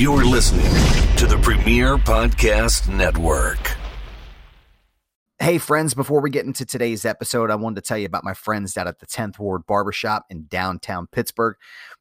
You're listening to the Premier Podcast Network. Hey, friends, before we get into today's episode, I wanted to tell you about my friends down at the 10th Ward Barbershop in downtown Pittsburgh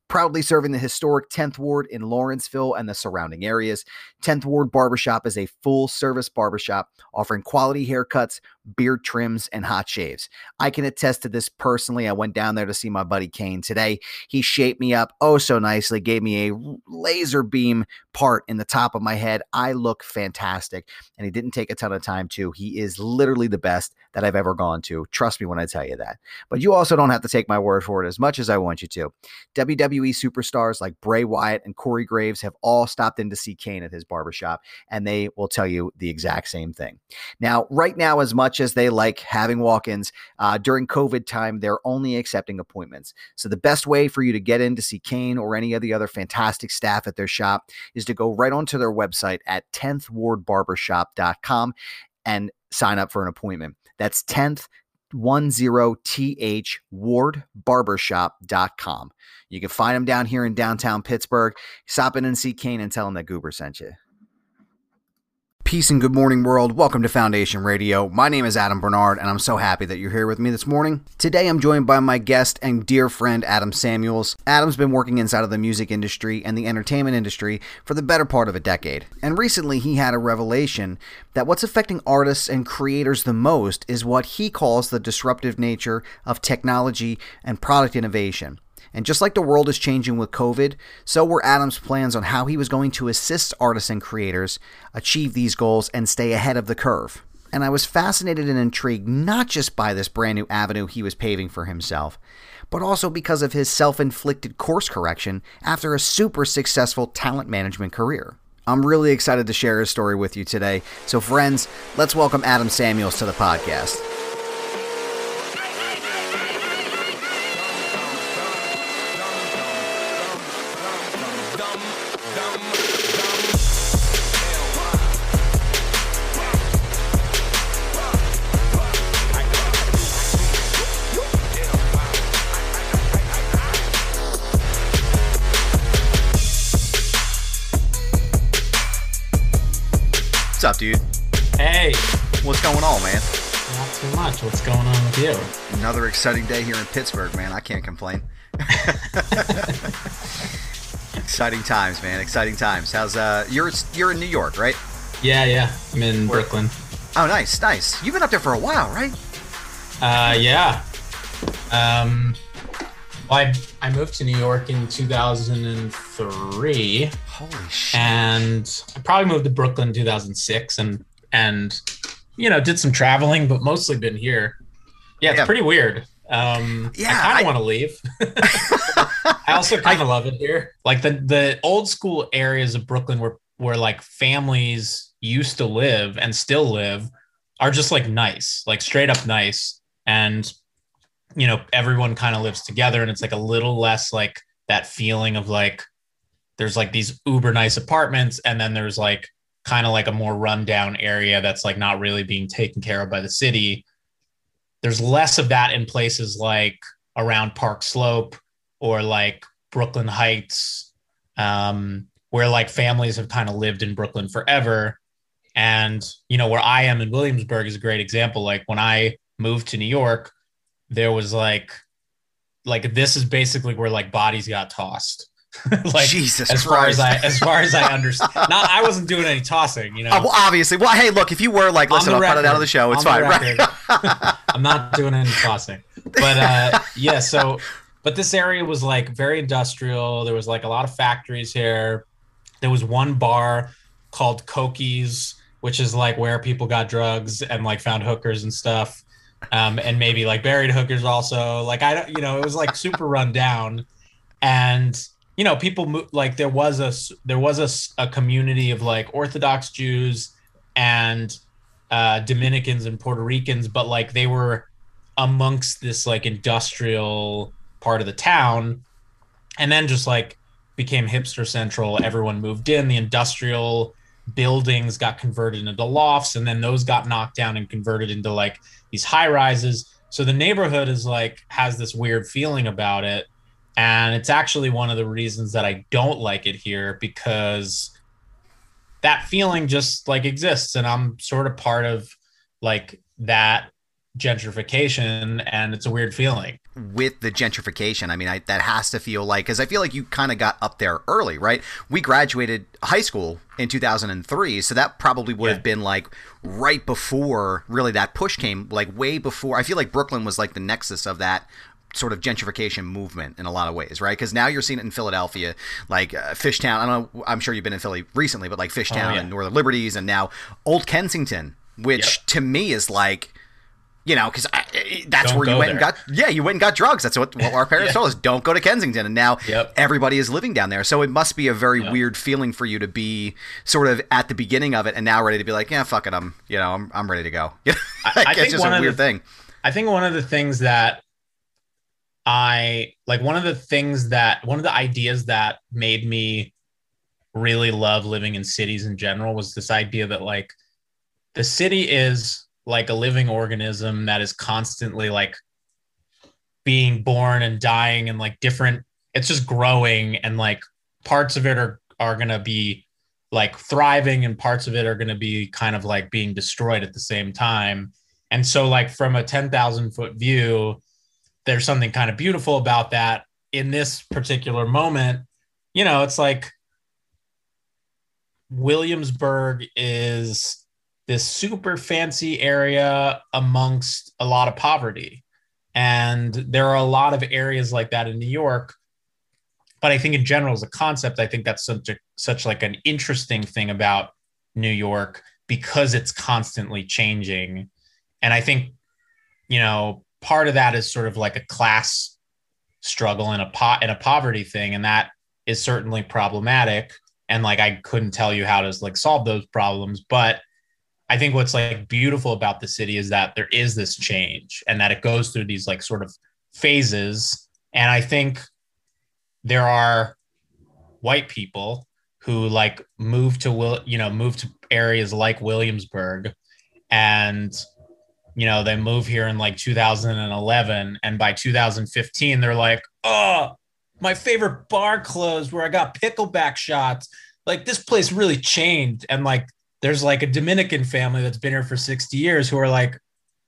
proudly serving the historic 10th Ward in Lawrenceville and the surrounding areas. 10th Ward Barbershop is a full service barbershop offering quality haircuts, beard trims, and hot shaves. I can attest to this personally. I went down there to see my buddy Kane today. He shaped me up oh so nicely, gave me a laser beam part in the top of my head. I look fantastic, and he didn't take a ton of time to. He is literally the best that I've ever gone to. Trust me when I tell you that. But you also don't have to take my word for it as much as I want you to. WWE WWE superstars like Bray Wyatt and Corey Graves have all stopped in to see Kane at his barbershop, and they will tell you the exact same thing. Now, right now, as much as they like having walk ins, uh, during COVID time, they're only accepting appointments. So, the best way for you to get in to see Kane or any of the other fantastic staff at their shop is to go right onto their website at 10thwardbarbershop.com and sign up for an appointment. That's 10th 10th wardbarbershop.com. You can find them down here in downtown Pittsburgh. Stop in and see Kane and tell him that Goober sent you. Peace and good morning, world. Welcome to Foundation Radio. My name is Adam Barnard, and I'm so happy that you're here with me this morning. Today, I'm joined by my guest and dear friend, Adam Samuels. Adam's been working inside of the music industry and the entertainment industry for the better part of a decade. And recently, he had a revelation that what's affecting artists and creators the most is what he calls the disruptive nature of technology and product innovation. And just like the world is changing with COVID, so were Adam's plans on how he was going to assist artists and creators achieve these goals and stay ahead of the curve. And I was fascinated and intrigued not just by this brand new avenue he was paving for himself, but also because of his self inflicted course correction after a super successful talent management career. I'm really excited to share his story with you today. So, friends, let's welcome Adam Samuels to the podcast. Dude? Hey. What's going on, man? Not too much. What's going on with you? Another exciting day here in Pittsburgh, man. I can't complain. exciting times, man. Exciting times. How's uh you're you're in New York, right? Yeah, yeah. I'm in Where? Brooklyn. Oh, nice, nice. You've been up there for a while, right? Uh, yeah. Um, well, I I moved to New York in 2003. Holy shit! And I probably moved to Brooklyn in 2006, and and you know did some traveling, but mostly been here. Yeah, it's yeah. pretty weird. Um, yeah, I kind of want to leave. I also kind of love it here. Like the the old school areas of Brooklyn where where like families used to live and still live are just like nice, like straight up nice. And you know everyone kind of lives together and it's like a little less like that feeling of like there's like these uber nice apartments and then there's like kind of like a more rundown area that's like not really being taken care of by the city. There's less of that in places like around park slope or like brooklyn heights um, where like families have kind of lived in brooklyn forever. And you know where i am in williamsburg is a great example. Like when i moved to new york there was like like this is basically where like bodies got tossed. like Jesus as Christ. far as I as far as I understand. Not I wasn't doing any tossing, you know. Uh, well, obviously. Well, hey, look, if you were like, listen, I'll record, cut it out of the show. It's fine, right? I'm not doing any tossing. But uh yeah, so but this area was like very industrial. There was like a lot of factories here. There was one bar called Kokie's, which is like where people got drugs and like found hookers and stuff um, and maybe like buried hookers also. Like I don't, you know, it was like super run down, and you know, people mo- like there was a there was a, a community of like Orthodox Jews and uh, Dominicans and Puerto Ricans, but like they were amongst this like industrial part of the town, and then just like became hipster central. Everyone moved in. The industrial buildings got converted into lofts, and then those got knocked down and converted into like these high rises. So the neighborhood is like has this weird feeling about it. And it's actually one of the reasons that I don't like it here because that feeling just like exists and I'm sort of part of like that gentrification and it's a weird feeling with the gentrification i mean I, that has to feel like because i feel like you kind of got up there early right we graduated high school in 2003 so that probably would yeah. have been like right before really that push came like way before i feel like brooklyn was like the nexus of that sort of gentrification movement in a lot of ways, right? Because now you're seeing it in Philadelphia, like uh, Fishtown. I don't know. I'm sure you've been in Philly recently, but like Fishtown oh, yeah. and Northern Liberties, and now Old Kensington, which yep. to me is like you know, because eh, eh, that's don't where you went there. and got yeah, you went and got drugs. That's what, what our parents yeah. told us. Don't go to Kensington, and now yep. everybody is living down there. So it must be a very weird feeling for you to be sort of at the beginning of it, and now ready to be like, yeah, fuck it, I'm you know, I'm I'm ready to go. I, I it's just a weird the, thing. I think one of the things that I like one of the things that one of the ideas that made me really love living in cities in general was this idea that like the city is like a living organism that is constantly like being born and dying and like different it's just growing and like parts of it are are going to be like thriving and parts of it are going to be kind of like being destroyed at the same time. And so like from a 10,000 foot view there's something kind of beautiful about that. In this particular moment you know it's like williamsburg is this super fancy area amongst a lot of poverty. And there are a lot of areas like that in New York. But I think in general, as a concept, I think that's such a, such like an interesting thing about New York because it's constantly changing. And I think, you know, part of that is sort of like a class struggle and a pot and a poverty thing. And that is certainly problematic. And like I couldn't tell you how to like solve those problems, but I think what's like beautiful about the city is that there is this change and that it goes through these like sort of phases. And I think there are white people who like move to will you know move to areas like Williamsburg and you know they move here in like 2011 and by 2015 they're like oh my favorite bar closed where I got pickleback shots. Like this place really changed. And like there's like a Dominican family that's been here for 60 years who are like,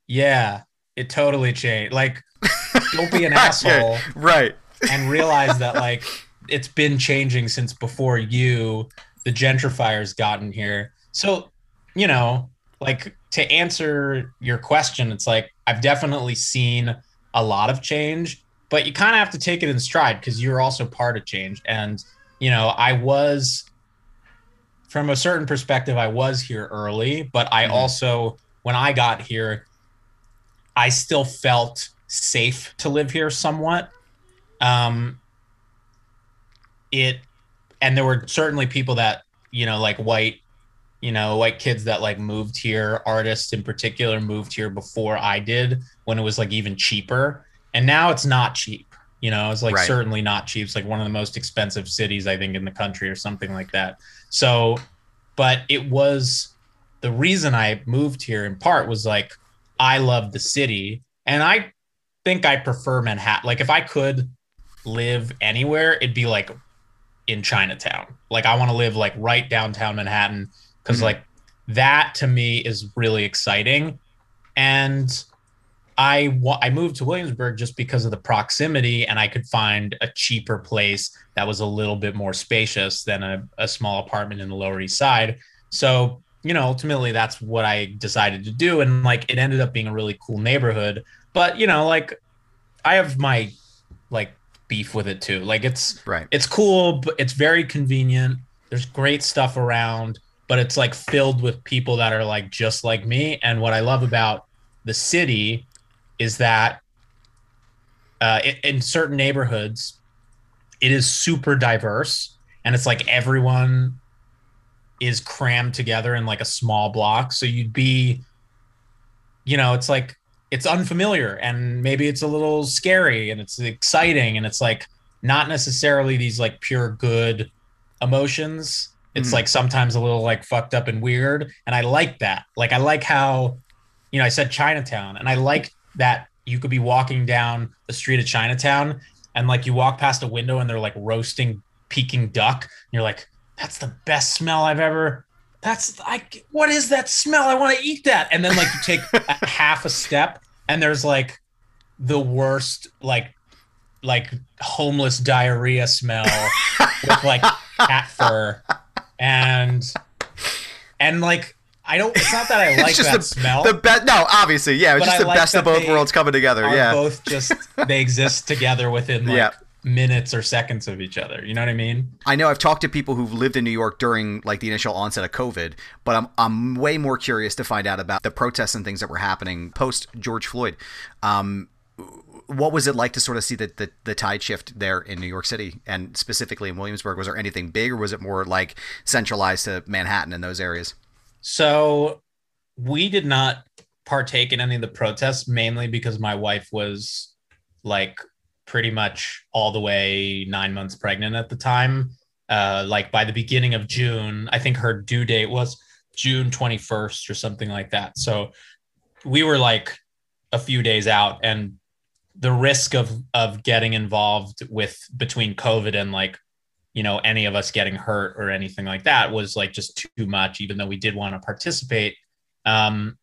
yeah, it totally changed. Like, don't be an asshole. Right. and realize that like it's been changing since before you, the gentrifiers, gotten here. So, you know, like to answer your question, it's like I've definitely seen a lot of change, but you kind of have to take it in stride because you're also part of change. And, you know, I was from a certain perspective, I was here early, but I mm-hmm. also, when I got here, I still felt safe to live here somewhat. Um, it, and there were certainly people that, you know, like white, you know, white kids that like moved here, artists in particular moved here before I did when it was like even cheaper. And now it's not cheap. You know, it's like right. certainly not cheap. It's like one of the most expensive cities, I think, in the country or something like that. So, but it was the reason I moved here in part was like I love the city and I think I prefer Manhattan. Like if I could live anywhere, it'd be like in Chinatown. Like I want to live like right downtown Manhattan because mm-hmm. like that to me is really exciting. And I I moved to Williamsburg just because of the proximity, and I could find a cheaper place that was a little bit more spacious than a, a small apartment in the Lower East Side. So you know, ultimately, that's what I decided to do, and like it ended up being a really cool neighborhood. But you know, like I have my like beef with it too. Like it's right, it's cool, but it's very convenient. There's great stuff around, but it's like filled with people that are like just like me. And what I love about the city is that uh, in, in certain neighborhoods, it is super diverse, and it's like everyone is crammed together in like a small block. So you'd be, you know, it's like it's unfamiliar and maybe it's a little scary and it's exciting and it's like not necessarily these like pure good emotions. It's mm like sometimes a little like fucked up and weird. And I like that. Like I like how, you know, I said Chinatown and I like that you could be walking down the street of Chinatown and like you walk past a window and they're like roasting Peking duck. And you're like, that's the best smell I've ever. That's like, what is that smell? I want to eat that. And then like you take a half a step and there's like the worst like like homeless diarrhea smell with like cat fur and and like I don't. It's not that I like that the, smell. The best. No, obviously, yeah. It's just the like best of both worlds coming together. Yeah. Both just they exist together within like yeah. minutes or seconds of each other. You know what I mean? I know. I've talked to people who've lived in New York during like the initial onset of COVID, but I'm I'm way more curious to find out about the protests and things that were happening post George Floyd. Um, what was it like to sort of see the, the, the tide shift there in New York City and specifically in Williamsburg? Was there anything big, or was it more like centralized to Manhattan and those areas? So we did not partake in any of the protests, mainly because my wife was like pretty much all the way nine months pregnant at the time. Uh, like by the beginning of June, I think her due date was June 21st or something like that. So we were like a few days out and the risk of of getting involved with between COVID and like you know any of us getting hurt or anything like that was like just too much even though we did want to participate. Um,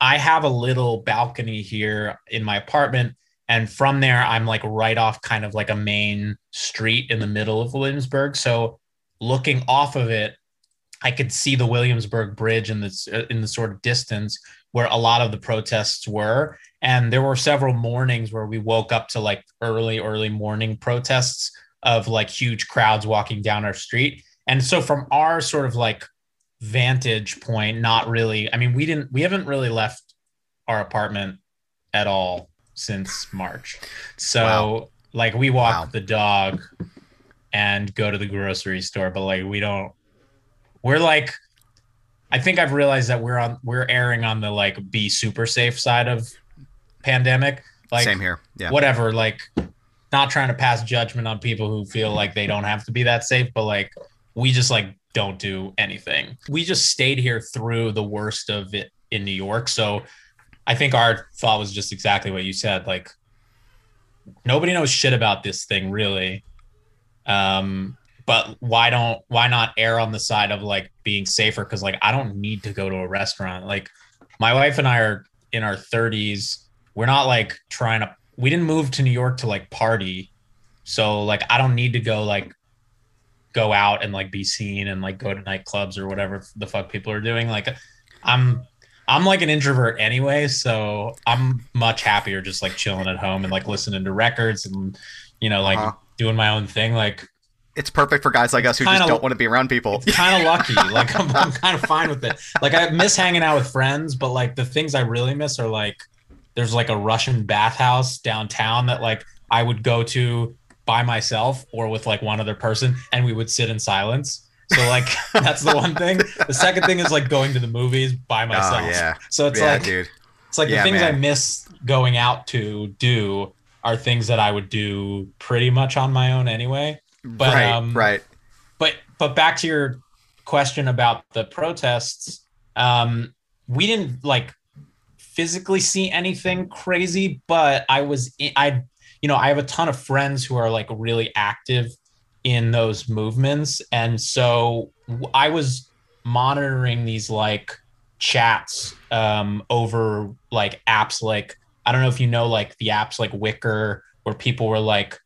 i have a little balcony here in my apartment and from there i'm like right off kind of like a main street in the middle of williamsburg. So looking off of it i could see the williamsburg bridge in this in the sort of distance where a lot of the protests were. And there were several mornings where we woke up to like early early morning protests of like huge crowds walking down our street. And so from our sort of like vantage point, not really, I mean, we didn't, we haven't really left our apartment at all since March. So wow. like we walk wow. the dog and go to the grocery store, but like we don't, we're like, I think I've realized that we're on, we're erring on the like be super safe side of pandemic. Like same here. Yeah. Whatever. Like not trying to pass judgment on people who feel like they don't have to be that safe, but like we just like don't do anything. We just stayed here through the worst of it in New York. So I think our thought was just exactly what you said. Like nobody knows shit about this thing really. Um, but why don't why not err on the side of like being safer? Cause like I don't need to go to a restaurant. Like my wife and I are in our 30s. We're not like trying to we didn't move to New York to like party. So like I don't need to go like go out and like be seen and like go to nightclubs or whatever the fuck people are doing. Like I'm I'm like an introvert anyway, so I'm much happier just like chilling at home and like listening to records and you know like uh-huh. doing my own thing. Like it's perfect for guys like us who kinda, just don't want to be around people. kind of lucky. Like I'm, I'm kind of fine with it. Like I miss hanging out with friends, but like the things I really miss are like there's like a Russian bathhouse downtown that like I would go to by myself or with like one other person and we would sit in silence. So like that's the one thing. The second thing is like going to the movies by oh, myself. Oh, yeah. So it's yeah, like dude. It's like yeah, the things man. I miss going out to do are things that I would do pretty much on my own anyway. But right, um right. But but back to your question about the protests, um, we didn't like physically see anything crazy, but I was I you know, I have a ton of friends who are like really active in those movements. And so I was monitoring these like chats um over like apps like I don't know if you know like the apps like Wickr where people were like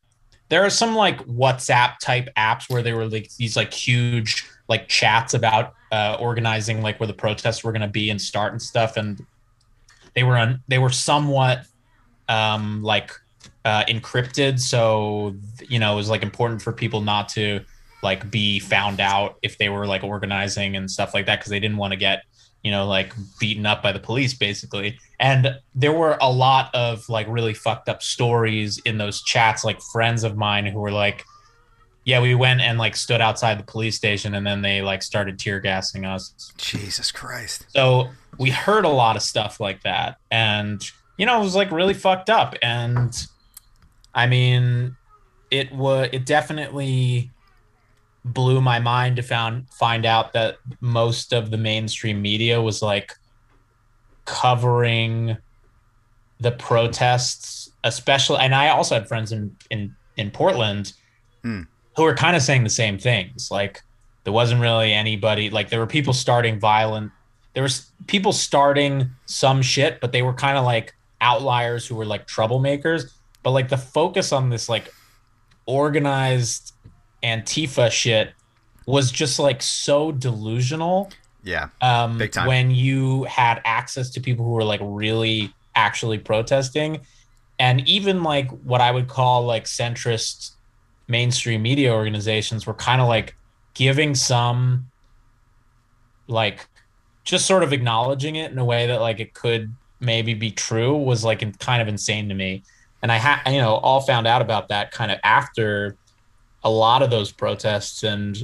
there are some like WhatsApp type apps where they were like these like huge like chats about uh, organizing like where the protests were going to be and start and stuff. And they were on they were somewhat um, like uh, encrypted, so you know it was like important for people not to like be found out if they were like organizing and stuff like that because they didn't want to get you know like beaten up by the police basically. And there were a lot of like really fucked up stories in those chats like friends of mine who were like yeah we went and like stood outside the police station and then they like started tear gassing us jesus christ so we heard a lot of stuff like that and you know it was like really fucked up and i mean it was it definitely blew my mind to found find out that most of the mainstream media was like covering the protests especially and i also had friends in in in Portland mm. Who were kind of saying the same things. Like there wasn't really anybody like there were people starting violent there was people starting some shit, but they were kind of like outliers who were like troublemakers. But like the focus on this like organized Antifa shit was just like so delusional. Yeah. Um, big time. When you had access to people who were like really actually protesting, and even like what I would call like centrist mainstream media organizations were kind of like giving some like just sort of acknowledging it in a way that like it could maybe be true was like kind of insane to me. And I had, you know, all found out about that kind of after a lot of those protests and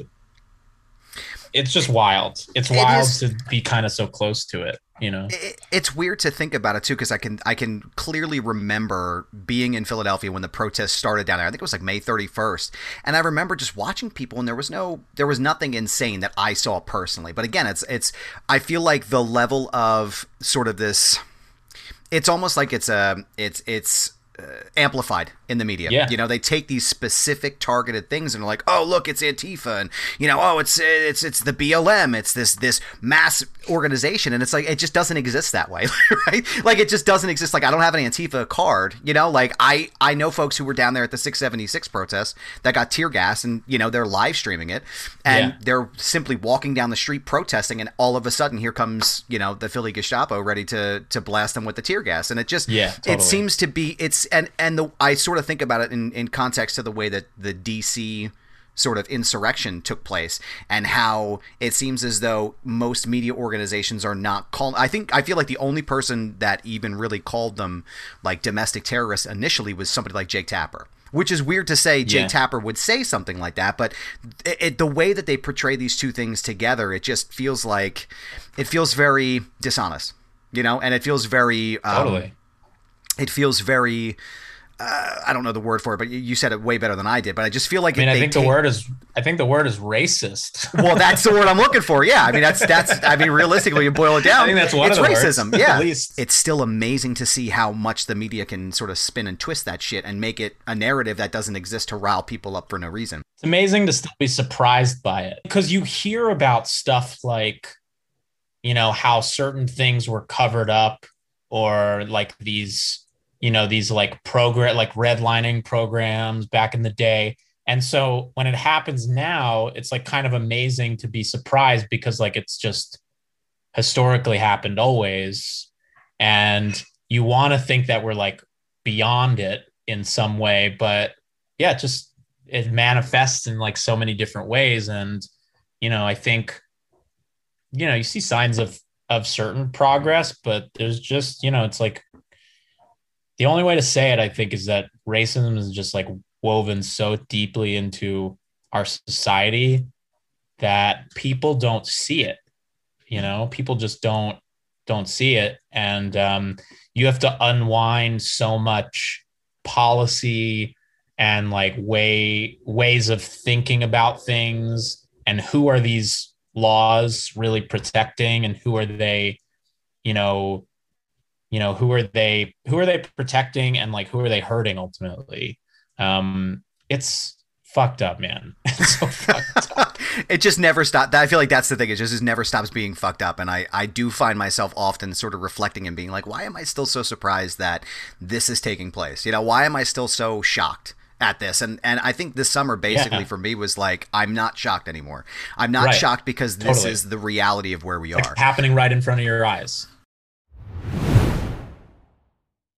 it's just wild. It's wild to be kind of so close to it you know? It, it's weird to think about it too because i can i can clearly remember being in philadelphia when the protests started down there. I think it was like may 31st and i remember just watching people and there was no there was nothing insane that i saw personally. But again it's it's i feel like the level of sort of this it's almost like it's a it's it's uh, amplified in the media. Yeah. You know, they take these specific targeted things and are like, "Oh, look, it's Antifa," and you know, "Oh, it's it's it's the BLM. It's this this mass organization," and it's like it just doesn't exist that way, right? Like it just doesn't exist. Like I don't have an Antifa card. You know, like I I know folks who were down there at the 676 protest that got tear gas, and you know they're live streaming it, and yeah. they're simply walking down the street protesting, and all of a sudden here comes you know the Philly Gestapo ready to to blast them with the tear gas, and it just yeah, totally. it seems to be it's and and the I sort sort of think about it in, in context to the way that the DC sort of insurrection took place and how it seems as though most media organizations are not called I think I feel like the only person that even really called them like domestic terrorists initially was somebody like Jake Tapper which is weird to say Jake yeah. Tapper would say something like that but it, it, the way that they portray these two things together it just feels like it feels very dishonest you know and it feels very um, totally it feels very uh, I don't know the word for it, but you said it way better than I did. But I just feel like I mean, I think take... the word is I think the word is racist. well, that's the word I'm looking for. Yeah, I mean that's that's I mean realistically, you boil it down. I think that's one it's of the racism. Words, yeah, at least it's still amazing to see how much the media can sort of spin and twist that shit and make it a narrative that doesn't exist to rile people up for no reason. It's amazing to still be surprised by it because you hear about stuff like, you know, how certain things were covered up or like these you know these like program like redlining programs back in the day. And so when it happens now it's like kind of amazing to be surprised because like it's just historically happened always. And you want to think that we're like beyond it in some way but yeah it just it manifests in like so many different ways. And you know i think you know you see signs of of certain progress but there's just you know it's like the only way to say it, I think, is that racism is just like woven so deeply into our society that people don't see it. You know, people just don't don't see it, and um, you have to unwind so much policy and like way ways of thinking about things and who are these laws really protecting and who are they you know you know who are they who are they protecting and like who are they hurting ultimately um it's fucked up man it's so fucked up it just never stops i feel like that's the thing it just, just never stops being fucked up and i i do find myself often sort of reflecting and being like why am i still so surprised that this is taking place you know why am i still so shocked at this and and I think this summer basically yeah. for me was like I'm not shocked anymore. I'm not right. shocked because this totally. is the reality of where we are. Happening right in front of your eyes.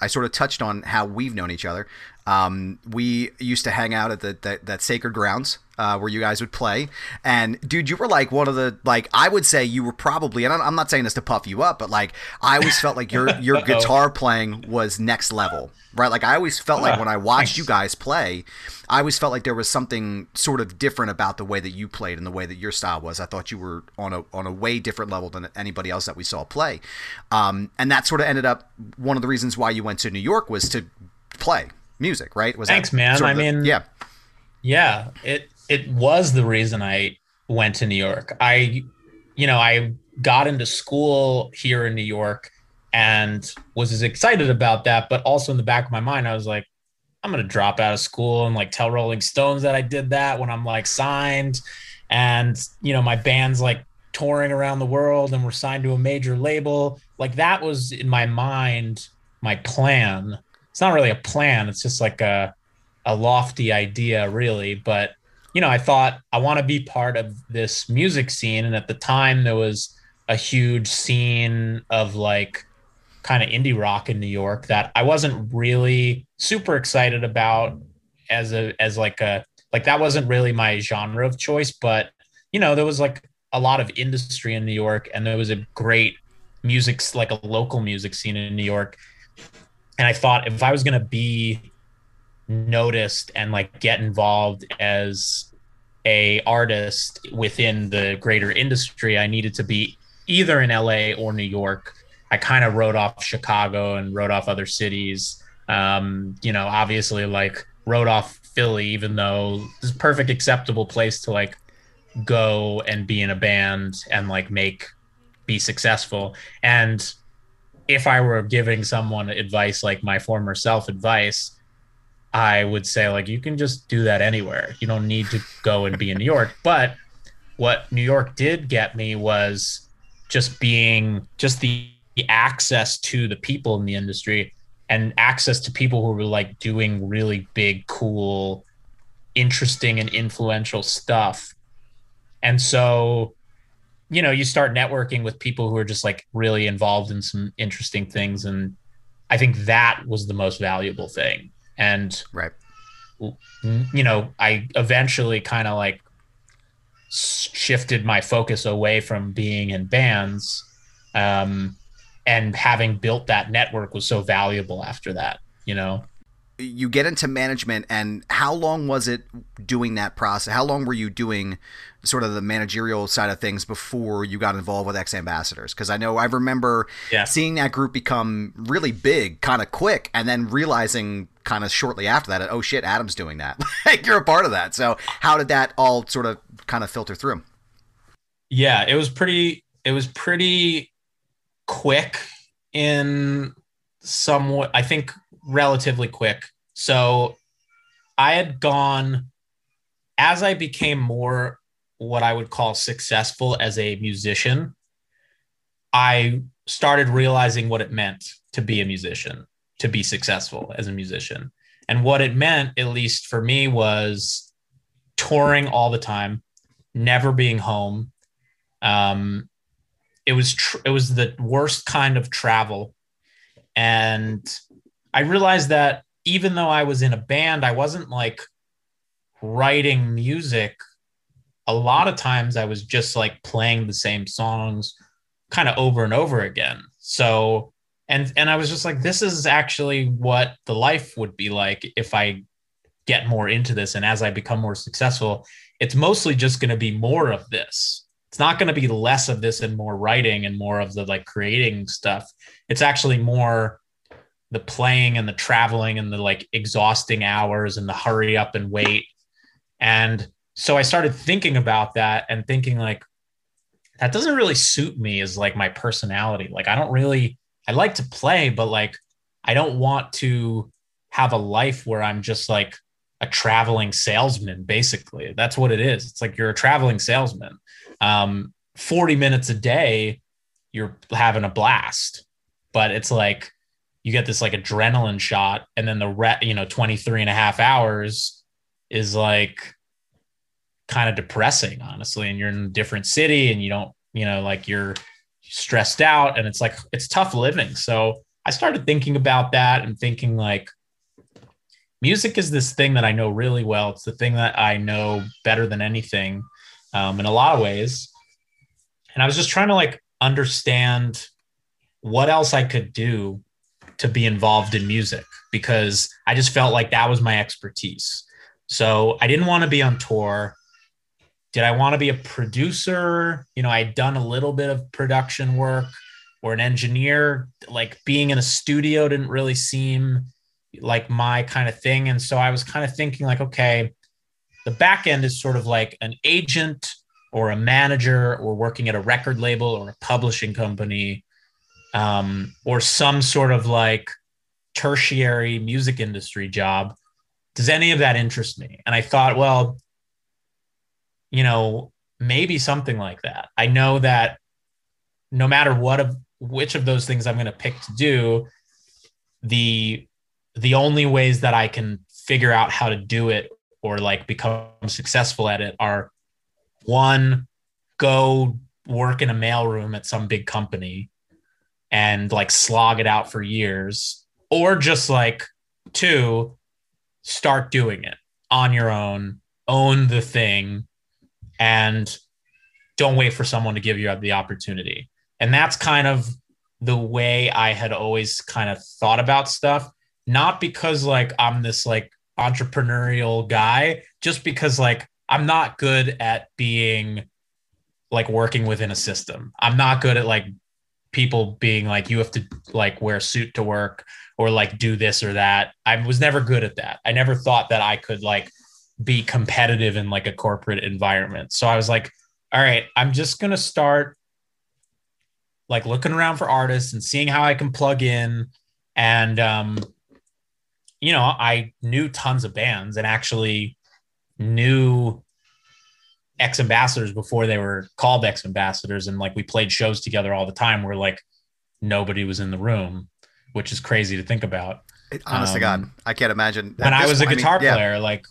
I sort of touched on how we've known each other. Um, we used to hang out at the, that sacred grounds uh, where you guys would play. And dude, you were like one of the like I would say you were probably, and I'm not saying this to puff you up, but like I always felt like your your guitar playing was next level, right? Like I always felt like when I watched you guys play, I always felt like there was something sort of different about the way that you played and the way that your style was. I thought you were on a on a way different level than anybody else that we saw play, um, and that sort of ended up one of the reasons why you went to New York was to play music, right? Was Thanks, man. I the, mean, yeah, yeah. It it was the reason I went to New York. I, you know, I got into school here in New York and was as excited about that, but also in the back of my mind, I was like, I'm gonna drop out of school and like tell Rolling Stones that I did that when I'm like signed, and you know, my band's like touring around the world and we're signed to a major label. Like that was in my mind my plan. It's not really a plan. It's just like a a lofty idea, really. But you know, I thought I want to be part of this music scene. And at the time, there was a huge scene of like kind of indie rock in New York that I wasn't really super excited about as a as like a like that wasn't really my genre of choice, but you know, there was like a lot of industry in New York and there was a great music like a local music scene in New York. And I thought if I was going to be noticed and like get involved as a artist within the greater industry. I needed to be either in la or new york. I kind of wrote off chicago and wrote off other cities. Um, you know obviously like wrote off philly even though it's a perfect acceptable place to like go and be in a band and like make be successful. And if i were giving someone advice like my former self advice I would say like you can just do that anywhere. You don't need to go and be in New York. But what New York did get me was just being just the, access to the people in the industry and access to people who were like doing really big, cool, interesting and influential stuff. And so, you know, you start networking with people who are just like really involved in some interesting things. And I think that was the most valuable thing and right. you know i eventually kind of like shifted my focus away from being in bands um, and having built that network was so valuable after that you know? You get into management and how long was it doing that process? How long were you doing sort of the managerial side of things before you got involved with X Ambassadors? Because i know i remember yeah. seeing that group become really big kind of quick and then realizing kind of shortly after that oh shit adam's doing that like you're a part of that so how did that all sort of kind of filter through yeah it was pretty it was pretty quick in somewhat i think relatively quick. So I had gone as I became more what I would call successful as a musician. I started realizing what it meant to be a musician, to be successful as a musician. And what it meant, at least for me, was touring all the time, never being home. Um, it was tr- it was the worst kind of travel, and I realized that even though I was in a band, I wasn't like writing music. A lot of times I was just like playing the same songs kind of over and over again. So and and I was just like this is actually what the life would be like if I get more into this and as I become more successful, it's mostly just going to be more of this. It's not going to be less of this and more writing and more of the like creating stuff. It's actually more the playing and the traveling and the like exhausting hours and the hurry up and wait. And so I started thinking about that and thinking like that doesn't really suit me as like my personality. Like I don't really I like to play, but like I don't want to have a life where I'm just like a traveling salesman basically. That's what it is. It's like you're a traveling salesman. Um 40 minutes a day you're having a blast. But it's like you get this like adrenaline shot and then the re- you know 23 and a half hours is like kind of depressing honestly and you're in a different city and you don't you know like you're stressed out and it's like it's tough living so i started thinking about that and thinking like music is this thing that I know really well. It's the thing that I know better than anything um, in a lot of ways. And I was just trying to like understand what else I could do to be involved in music because I just felt like that was my expertise. So I didn't want to be on tour. Did I want to be a producer? You know, I'd done a little bit of production work or an engineer. Like being in a studio didn't really seem like my kind of thing. And so I was kind of thinking, like, okay, the back end is sort of like an agent or a manager or working at a record label or a publishing company um, or some sort of like tertiary music industry job. Does any of that interest me? And I thought, well, you know, maybe something like that. I know that no matter what of which of those things I'm going to pick to do, the the only ways that I can figure out how to do it or like become successful at it are one, go work in a mailroom at some big company and like slog it out for years, or just like two, start doing it on your own, own the thing, and don't wait for someone to give you the opportunity. And that's kind of the way I had always kind of thought about stuff not because like I'm this like entrepreneurial guy, just because like I'm not good at being like working within a system. I'm not good at like people being like you have to like wear a suit to work or like do this or that. I was never good at that. I never thought that I could like be competitive in like a corporate environment. So I was like, all right, I'm just going to start like looking around for artists and seeing how I can plug in and um you know, I knew tons of bands and actually knew X ambassadors before they were called X ambassadors. And like we played shows together all the time where like nobody was in the room, which is crazy to think about. Honest um, to God, I can't imagine. When I was a guitar I mean, player, like,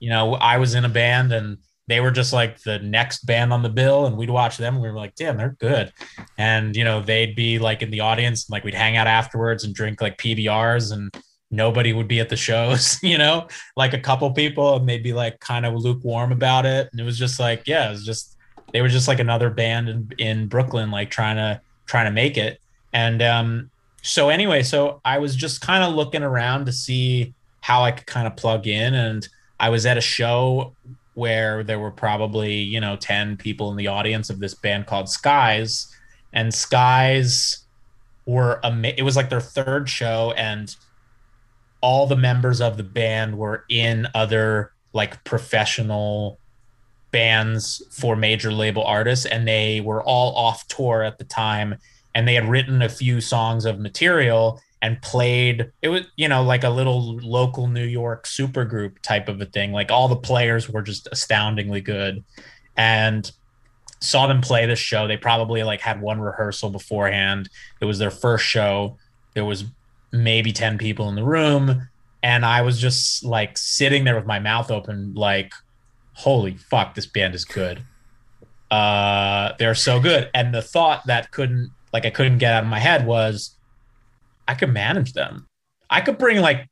you know, I was in a band and they were just like the next band on the bill and we'd watch them and we were like damn they're good and you know they'd be like in the audience and like we'd hang out afterwards and drink like pbrs and nobody would be at the shows, you know, like a couple people and they'd be like kind of lukewarm about it. And it was just like, yeah, it was just, they were just like another band in, in Brooklyn, like trying to, trying to make it. And, um, so anyway, so I was just kind of looking around to see how I could kind of plug in. And I was at a show where there were probably, you know, 10 people in the audience of this band called Skies. And Skies were, ama- it was like their third show. And all the members of the band were in other like professional bands for major label artists and they were all off tour at the time and they had written a few songs of material and played it was you know like a little local New York supergroup type of a thing. Like all the players were just astoundingly good. And saw them play this show. They probably like had one rehearsal beforehand. It was their first show. There was maybe 10 people in the room. And i was just like sitting there with my mouth open like holy fuck this band is good. Uh they're so good. And the thought that couldn't like i couldn't get out of my head was i could manage them i could bring like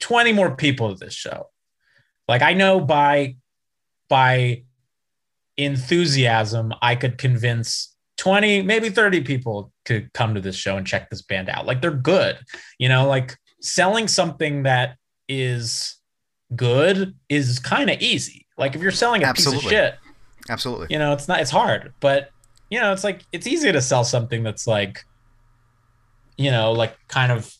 20 more people to this show like i know by by enthusiasm i could convince 20, maybe 30 people to come to this show and check this band out. Like they're good, you know, like selling something that is good is kind of easy. Like if you're selling a Absolutely. piece of shit, Absolutely. You know, it's not, it's hard, but you know, it's like, it's easy to sell something that's like, you know, like kind of,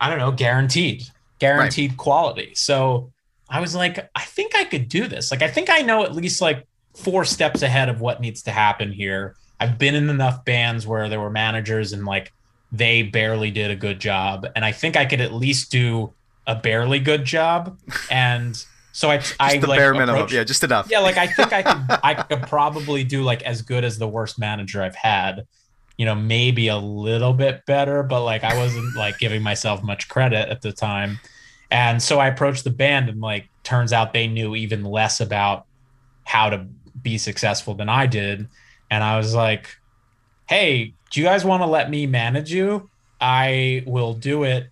I don't know, guaranteed, guaranteed right. quality. So I was like, I think I could do this. Like, I think I know at least like four steps ahead of what needs to happen here I've been in enough bands where there were managers and like they barely did a good job, and I think I could at least do a barely good job. And so I, just I the like, bare minimum, yeah, just enough. Yeah, like I think I could, I could probably do like as good as the worst manager I've had. You know, maybe a little bit better, but like I wasn't like giving myself much credit at the time. And so I approached the band, and like turns out they knew even less about how to be successful than I did and I was like, "Hey, do you guys want to let me manage you? I will do it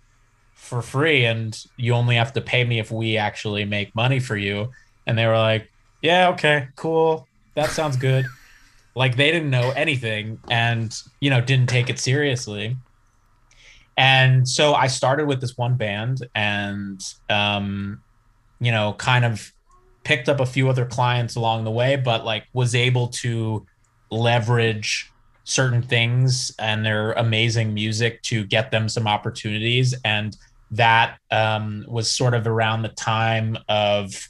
for free and you only have to pay me if we actually make money for you. And they were like, yeah, okay, cool. That sounds good. Like they didn't know anything and, you know, didn't take it seriously. And so I started with this one band and, um, you know, kind of picked up a few other clients along the way, but like was able to leverage certain things and their amazing music to get them some opportunities. And that um, was sort of around the time of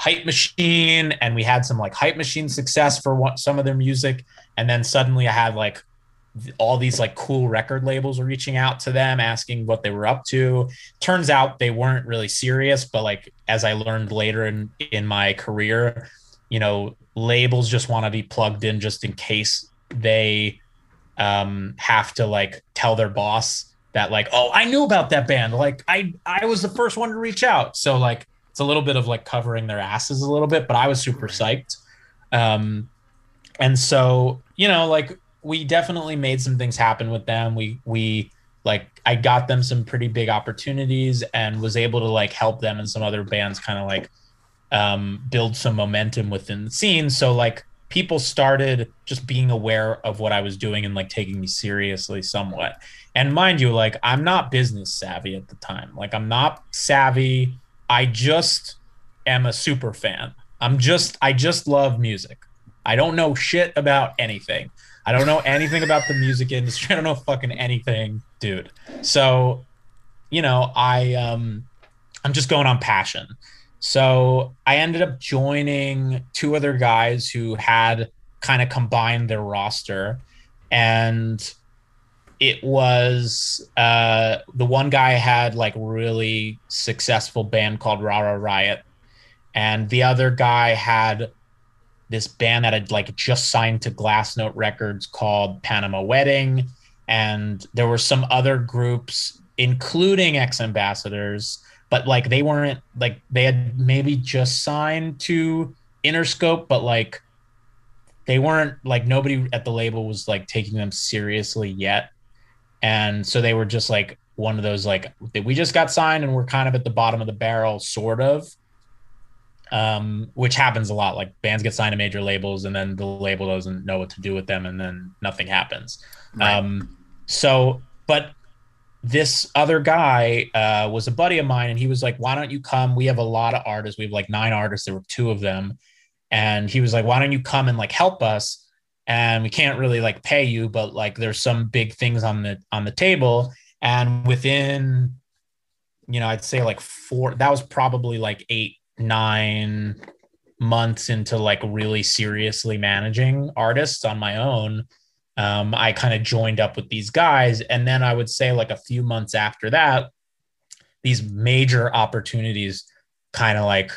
hype machine and we had some like hype machine success for what, some of their music. And then suddenly i had like all these like cool record labels were reaching out to them asking what they were up to. Turns out they weren't really serious but like as i learned later in in my career you know labels just want to be plugged in just in case they um have to like tell their boss that like oh i knew about that band. Like i i was the first one to reach out. So like it's a little bit of like covering their asses a little bit but i was super psyched um and so you know like we definitely made some things happen with them we we like i got them some pretty big opportunities and was able to like help them and some other bands kind of like um build some momentum within the scene so like people started just being aware of what I was doing and like taking me seriously somewhat. And mind you, like I'm not business savvy at the time. Like I'm not savvy. I just am a super fan. I'm just I just love music. I don't know shit about anything. I don't know anything about the music industry. I don't know fucking anything, dude. So, you know, I um I'm just going on passion. So I ended up joining two other guys who had kind of combined their roster. And it was uh, the one guy had like really successful band called Ra Ra Riot. And the other guy had this band that had like just signed to Glassnote Records called Panama Wedding. And there were some other groups, including X Ambassadors, but like they weren't like they had maybe just signed to Interscope, but like they weren't like nobody at the label was like taking them seriously yet. And so they were just like one of those like we just got signed and we're kind of at the bottom of the barrel, sort of. Um, which happens a lot. Like bands get signed to major labels and then the label doesn't know what to do with them and then nothing happens. Right. Um, so but this other guy uh, was a buddy of mine and he was like why don't you come we have a lot of artists we have like nine artists there were two of them and he was like why don't you come and like help us and we can't really like pay you but like there's some big things on the on the table and within you know i'd say like four that was probably like eight nine months into like really seriously managing artists on my own um, I kind of joined up with these guys. And then I would say, like a few months after that, these major opportunities kind of like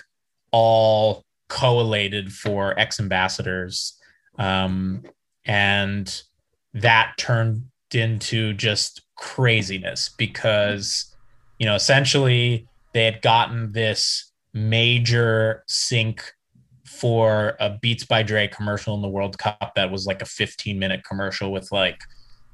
all collated for X ambassadors. Um, and that turned into just craziness because, you know, essentially they had gotten this major sync for a Beats by Dre commercial in the World Cup that was like a 15 minute commercial with like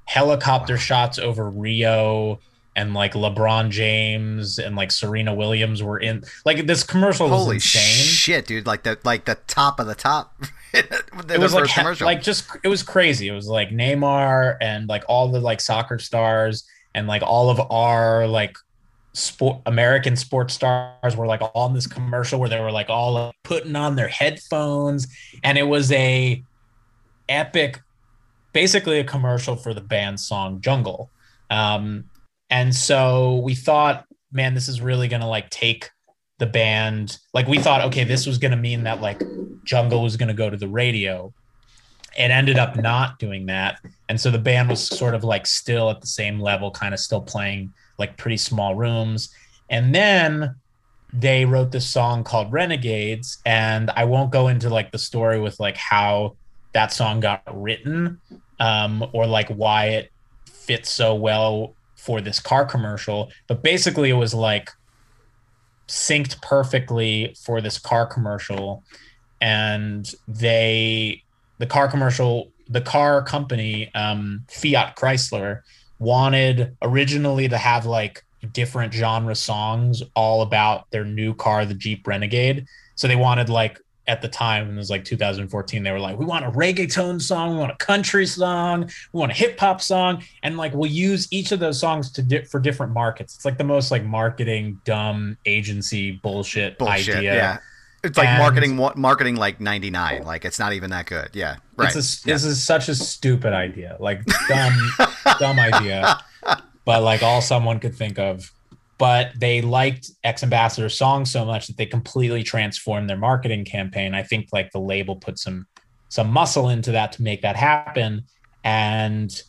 helicopter wow. shots over Rio and like LeBron James and like Serena Williams were in like this commercial was Holy insane. shit, dude! Like the like the top of the top. it was like commercial. like just it was crazy. It was like Neymar and like all the like soccer stars and like all of our like sport American sports stars were like on this commercial where they were like all uh, putting on their headphones and it was a epic basically a commercial for the band song Jungle. Um, and so we thought, man, this is really gonna like take the band. Like we thought, okay, this was gonna mean that like Jungle was gonna go to the radio. It ended up not doing that. And so the band was sort of like still at the same level, kind of still playing like pretty small rooms. And then they wrote this song called Renegades. And I won't go into like the story with like how that song got written um, or like why it fits so well for this car commercial. But basically, it was like synced perfectly for this car commercial. And they, the car commercial, the car company, um, Fiat Chrysler, wanted originally to have like different genre songs all about their new car, the Jeep Renegade. So they wanted like at the time, it was like 2014, they were like, we want a reggaeton song, we want a country song, we want a hip hop song, and like we'll use each of those songs to di- for different markets. It's like the most like marketing dumb agency bullshit, bullshit idea. Yeah. It's like and marketing marketing like 99. Like it's not even that good. Yeah. Right. A, yeah. This is such a stupid idea. Like dumb dumb idea. But like all someone could think of but they liked X Ambassador song so much that they completely transformed their marketing campaign. I think like the label put some some muscle into that to make that happen, and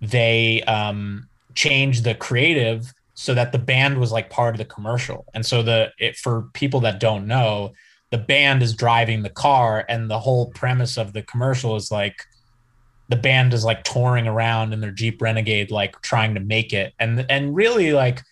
they um, changed the creative so that the band was like part of the commercial. And so the it, for people that don't know, the band is driving the car, and the whole premise of the commercial is like the band is like touring around in their Jeep Renegade, like trying to make it, and and really like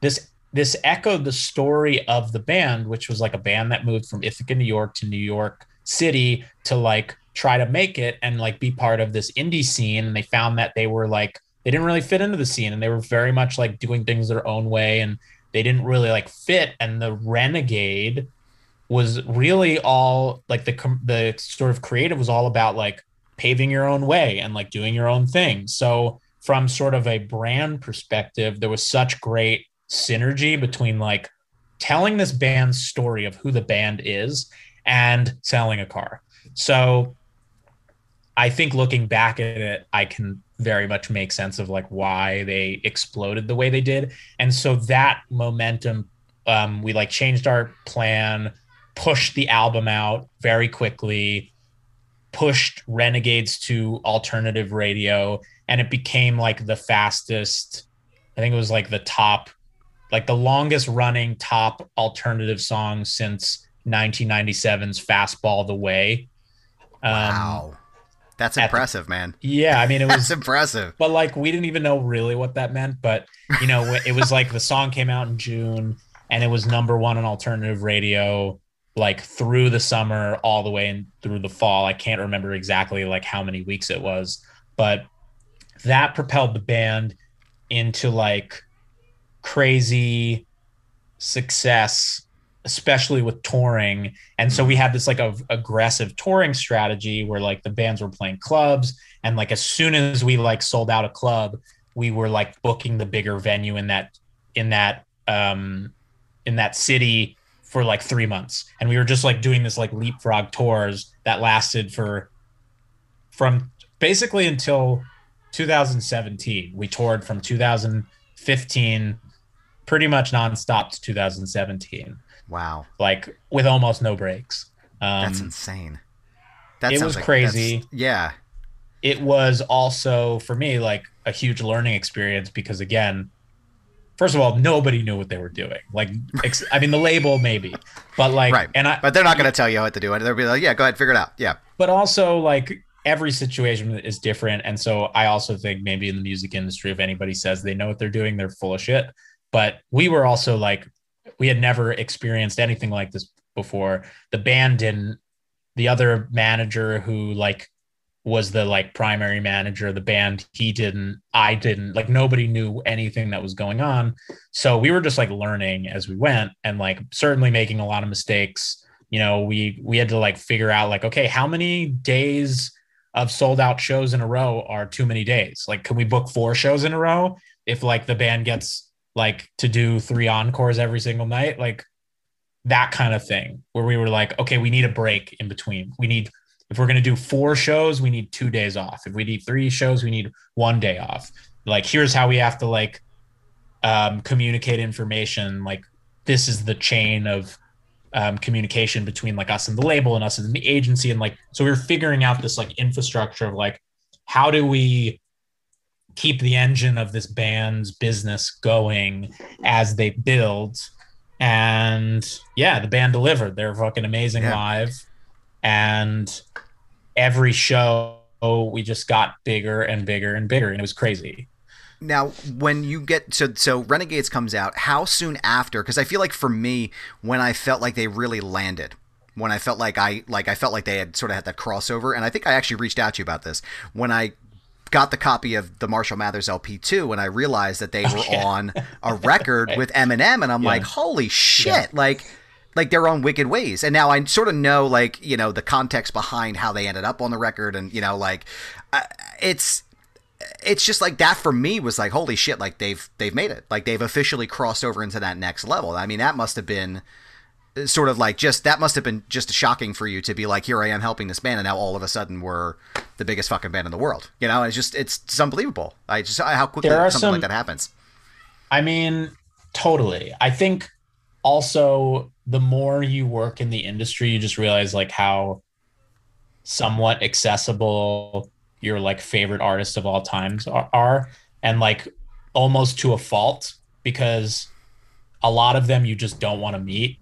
this this echoed the story of the band, which was like a band that moved from Ithaca, New York to New York City to like try to make it and like be part of this indie scene. And they found that they were like they didn't really fit into the scene and they were very much like doing things their own way and they didn't really like fit. And the Renegade was really all like the the sort of creative was all about like paving your own way and like doing your own thing. So from sort of a brand perspective, there was such great synergy between like telling this band's story of who the band is and selling a car. So I think looking back at it, I can very much make sense of like why they exploded the way they did. And so that momentum, um, we like changed our plan, pushed the album out very quickly, pushed Renegades to alternative radio, and it became like the fastest. I think it was like the top like the longest running top alternative song since 1997's Fastball the Way. Um, wow. That's impressive, the, man. Yeah, I mean it was impressive. But like we didn't even know really what that meant, but you know, it was like the song came out in June and it was number 1 on alternative radio like through the summer all the way and through the fall. I can't remember exactly like how many weeks it was, but that propelled the band into like crazy success especially with touring. And so we had this like a aggressive touring strategy where like the bands were playing clubs. And like as soon as we like sold out a club we were like booking the bigger venue in that in that um in that city for like 3 months. And we were just like doing this like leapfrog tours that lasted for from basically until 2017 we toured from 2015 pretty much nonstop to 2017. Wow. Like with almost no breaks. Um, That's insane. That it was like, crazy. Yeah. It was also for me like a huge learning experience because again, first of all, nobody knew what they were doing. Like, ex- I mean, the label maybe, but like, right. And I, but they're not going to tell you what to do. And They'll be like, yeah, go ahead, figure it out. Yeah. But also, like, every situation is different, and so I also think maybe in the music industry, if anybody says they know what they're doing, they're full of shit but we were also like we had never experienced anything like this before. The band didn't the other manager who like was the like primary manager of the band he didn't i didn't like nobody knew anything that was going on. So we were just like learning as we went and like certainly making a lot of mistakes. You know we we had to like figure out like okay how many days of sold out shows in a row are too many days? Like can we book four shows in a row if like the band gets like to do three encores every single night, like that kind of thing, where we were like, okay, we need a break in between. We need, if we're going to do four shows, we need two days off. If we need three shows, we need one day off. Like, here's how we have to like um, communicate information. Like, this is the chain of um, communication between like us and the label and us and the agency. And like, so we we're figuring out this like infrastructure of like, how do we keep the engine of this band's business going as they build. And yeah, the band delivered. They're fucking amazing yeah. live. And every show we just got bigger and bigger and bigger and it was crazy. Now, when you get so so Renegades comes out, how soon after? Because I feel like for me, when I felt like they really landed, when I felt like I like I felt like they had sort of had that crossover, and I think I actually reached out to you about this when I got the copy of the Marshall Mathers LP too, and I realized that they were okay. on a record right. with Eminem, and I'm yeah. like, holy shit! Yeah. Like, like they're on Wicked Ways, and now I sort of know like you know the context behind how they ended up on the record, and you know like uh, it's it's just like that for me was like holy shit like they've they've made it like they've officially crossed over into that next level i mean that must have been sort of like just that must have been just shocking for you to be like here I am helping this band and now all of a sudden we're the biggest fucking band in the world. You know, it's just it's, it's unbelievable. I just how quickly something some, like that happens. I mean, totally. I think also the more you work in the industry, you just realize like how somewhat accessible your like favorite artists of all times are, are and like almost to a fault because a lot of them you just don't want to meet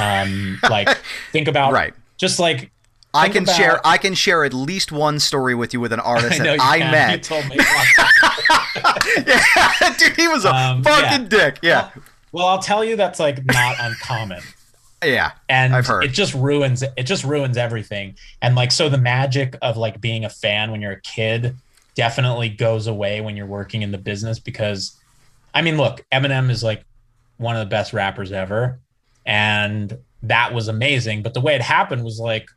um, like think about right. Just like I can about, share I can share at least one story with you with an artist I that I can. met. You told me. yeah, dude, he was a um, fucking yeah. dick. Yeah. Well, well, I'll tell you that's like not uncommon. Yeah. And I've heard. it just ruins it just ruins everything. And like so the magic of like being a fan when you're a kid definitely goes away when you're working in the business because I mean, look, Eminem is like one of the best rappers ever and that was amazing. But the way it happened was like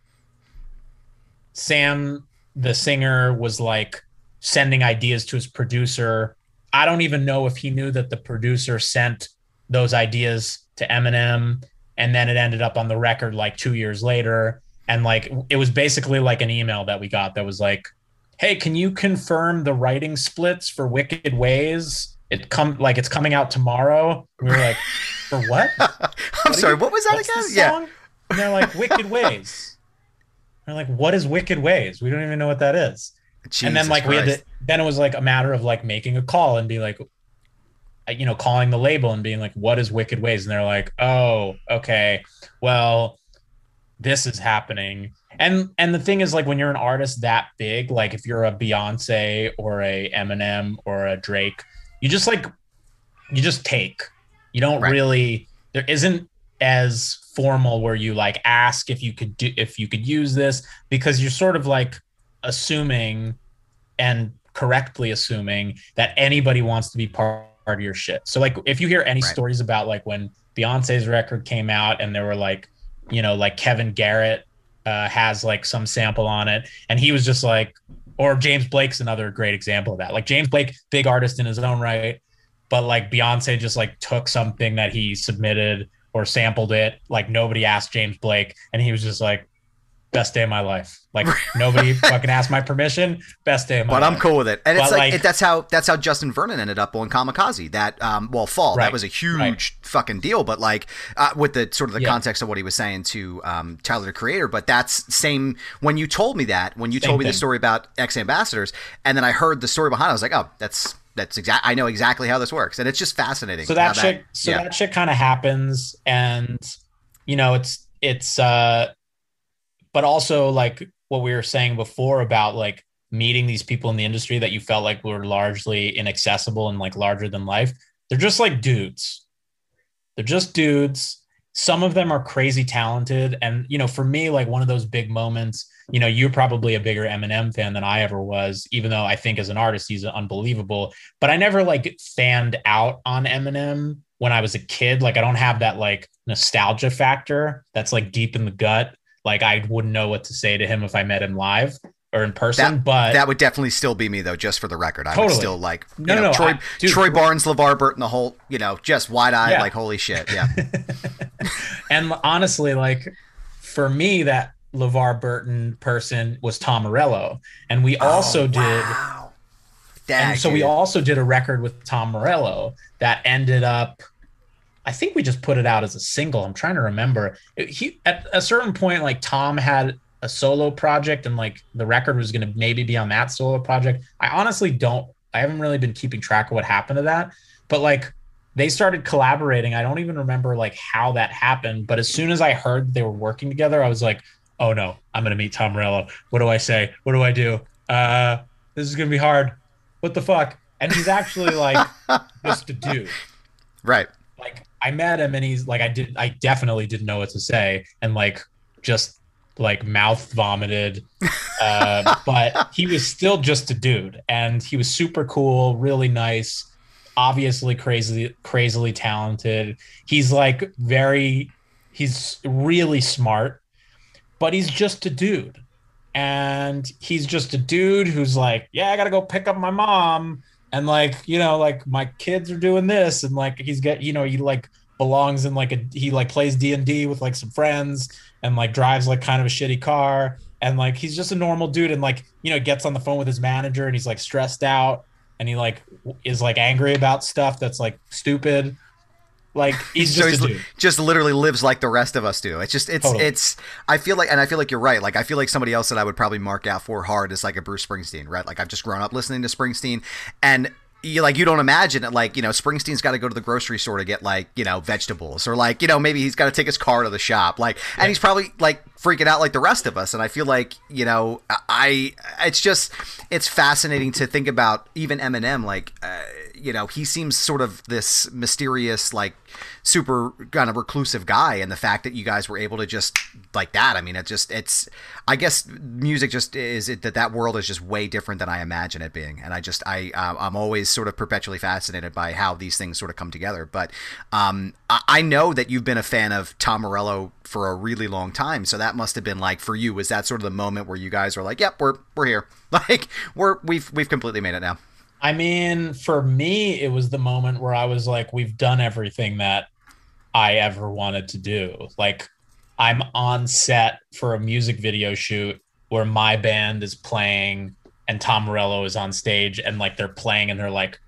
Sam, the singer, was like sending ideas to his producer. I don't even know if he knew that the producer sent those ideas to Eminem, and then it ended up on the record like two years later. And like it was basically like an email that we got that was like, "Hey, can you confirm the writing splits for Wicked Ways?" It come like it's coming out tomorrow. We were like, for what? I'm what sorry, you, what was that again? Yeah. And they're like, Wicked Ways. They're like, what is Wicked Ways? We don't even know what that is. Jesus and then like Christ. we had to then it was like a matter of like making a call and be like uh, you know calling the label and being like what is wicked ways and they're like oh okay well this is happening and and the thing is like when you're an artist that big like if you're a beyonce or a eminem or a drake you just like you just take you don't right. really there isn't as formal where you like ask if you could do if you could use this because you're sort of like assuming and correctly assuming that anybody wants to be part of your shit. So like if you hear any right. stories about like when Beyonce's record came out and there were like, you know, like Kevin Garrett uh, has like some sample on it and he was just like or James Blake's another great example of that. Like James Blake, big artist in his own right, but like Beyonce just like took something that he submitted or sampled it. Like nobody asked James Blake, and he was just like, "Best day of my life." Like nobody fucking asked my permission. Best day of my but life. But I'm cool with it, and but it's like, like, that's how that's how Justin Vernon ended up on Kamikaze. That um, well, fall right, that was a huge right. fucking deal. But like uh, with the sort of the yeah. context of what he was saying to um, Tyler the Creator. But that's same when you told me that when you same told me thing. the story about X Ambassadors, and then I heard the story behind. it, I was like, oh, that's that's exact. I know exactly how this works, and it's just fascinating. So that shit, that, so yeah. that shit kind of happens, and you know, it's it's. uh But also, like what we were saying before about like meeting these people in the industry that you felt like were largely inaccessible and like larger than life. They're just like dudes. They're just dudes. Some of them are crazy talented, and you know, for me, like one of those big moments you know, you're probably a bigger Eminem fan than I ever was, even though I think as an artist he's unbelievable. But I never like fanned out on Eminem when I was a kid. Like I don't have that like nostalgia factor that's like deep in the gut. Like I wouldn't know what to say to him if I met him live or in person. That, but that would definitely still be me though, just for the record. I totally. would still like no, know, no, Troy, I, dude, Troy Barnes, LeVar Burton, the whole, you know, just wide eyed, yeah. like holy shit, yeah. and honestly, like for me, that LeVar Burton person was Tom Morello. And we oh, also oh, did wow. and so we also did a record with Tom Morello that ended up I think we just put it out as a single. I'm trying to remember. He at a certain point like Tom had a solo project and like the record was going to maybe be on that solo project. I honestly don't I haven't really been keeping track of what happened to that. But like they started collaborating. I don't even remember like how that happened, but as soon as I heard they were working together, I was like, oh no, I'm gonna meet Tom Morello. What do I say? What do I do? Uh, this is gonna be hard. What the fuck? And he's actually like just a dude. Right. Like I met him and he's like I did I definitely didn't know what to say and like just like mouth vomited. Uh, but he was still just a dude, and he was super cool, really nice, obviously crazy, crazily talented. He's like very, he's really smart, but he's just a dude. And he's just a dude who's like, yeah, I gotta go pick up my mom, and like, you know, like my kids are doing this, and like he's got, you know, he like belongs in like a he like plays D and D with like some friends and like drives like kind of a shitty car. And like he's just a normal dude and like you know gets on the phone with his manager and he's like stressed out and he like is like angry about stuff that's like stupid like he's just so he's just literally lives like the rest of us do. It's just it's totally. it's I feel like and I feel like you're right. Like I feel like somebody else that I would probably mark out for hard is like a Bruce Springsteen, right? Like I've just grown up listening to Springsteen and you like you don't imagine it like you know Springsteen's got to go to the grocery store to get like you know vegetables or like you know maybe he's got to take his car to the shop like and he's probably like freaking out like the rest of us and I feel like you know I it's just it's fascinating to think about even Eminem like uh, you know he seems sort of this mysterious like super kind of reclusive guy and the fact that you guys were able to just like that i mean it just it's i guess music just is it that that world is just way different than i imagine it being and i just i uh, i'm always sort of perpetually fascinated by how these things sort of come together but um I, I know that you've been a fan of tom morello for a really long time so that must have been like for you was that sort of the moment where you guys were like yep we're we're here. Like we're we've we've completely made it now I mean, for me, it was the moment where I was like, we've done everything that I ever wanted to do. Like, I'm on set for a music video shoot where my band is playing and Tom Morello is on stage and like they're playing and they're like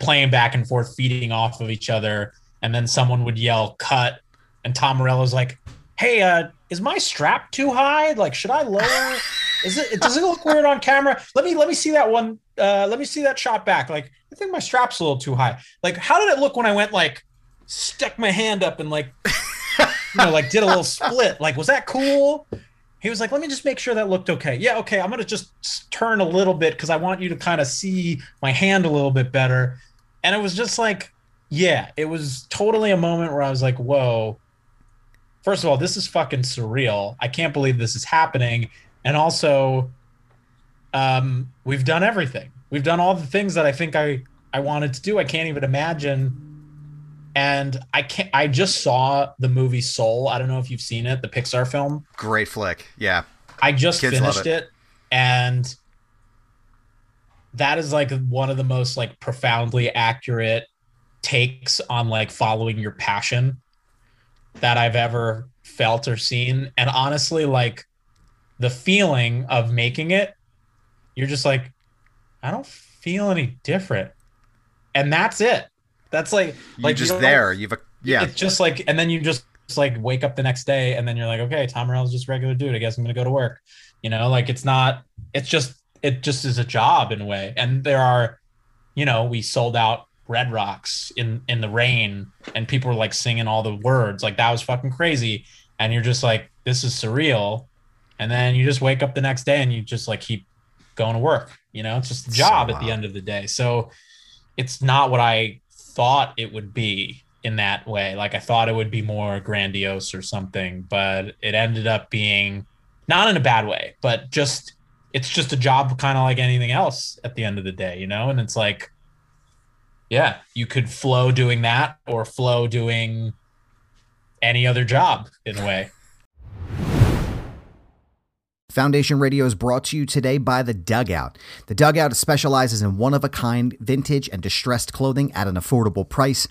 playing back and forth, feeding off of each other. And then someone would yell, cut. And Tom Morello's like, hey, uh, is my strap too high? Like, should I lower? Is it? Does it look weird on camera? Let me let me see that one. Uh, let me see that shot back. Like, I think my strap's a little too high. Like, how did it look when I went like stuck my hand up and like, you know, like did a little split? Like, was that cool? He was like, let me just make sure that looked okay. Yeah, okay. I'm gonna just turn a little bit because I want you to kind of see my hand a little bit better. And it was just like, yeah, it was totally a moment where I was like, whoa first of all, this is fucking surreal. I can't believe this is happening. And also, um, we've done everything. We've done all the things that I think I I wanted to do. I can't even imagine. And I can't. I just saw the movie Soul. I don't know if you've seen it, the Pixar film. Great flick. Yeah. I just Kids finished it. it, and that is like one of the most like profoundly accurate takes on like following your passion that I've ever felt or seen. And honestly, like the feeling of making it, you're just like, I don't feel any different. And that's it. That's like, you're like just you there. You've, a, yeah. It's just like, and then you just, just like wake up the next day and then you're like, okay, Tom Morello's just regular dude. I guess I'm going to go to work. You know, like it's not, it's just, it just is a job in a way. And there are, you know, we sold out Red Rocks in in the rain, and people were like singing all the words. Like that was fucking crazy. And you're just like, this is surreal. And then you just wake up the next day and you just like keep going to work. You know, it's just a job so, at the end of the day. So it's not what I thought it would be in that way. Like I thought it would be more grandiose or something, but it ended up being not in a bad way, but just it's just a job kind of like anything else at the end of the day, you know? And it's like yeah, you could flow doing that or flow doing any other job in a way. Foundation Radio is brought to you today by The Dugout. The Dugout specializes in one of a kind, vintage, and distressed clothing at an affordable price.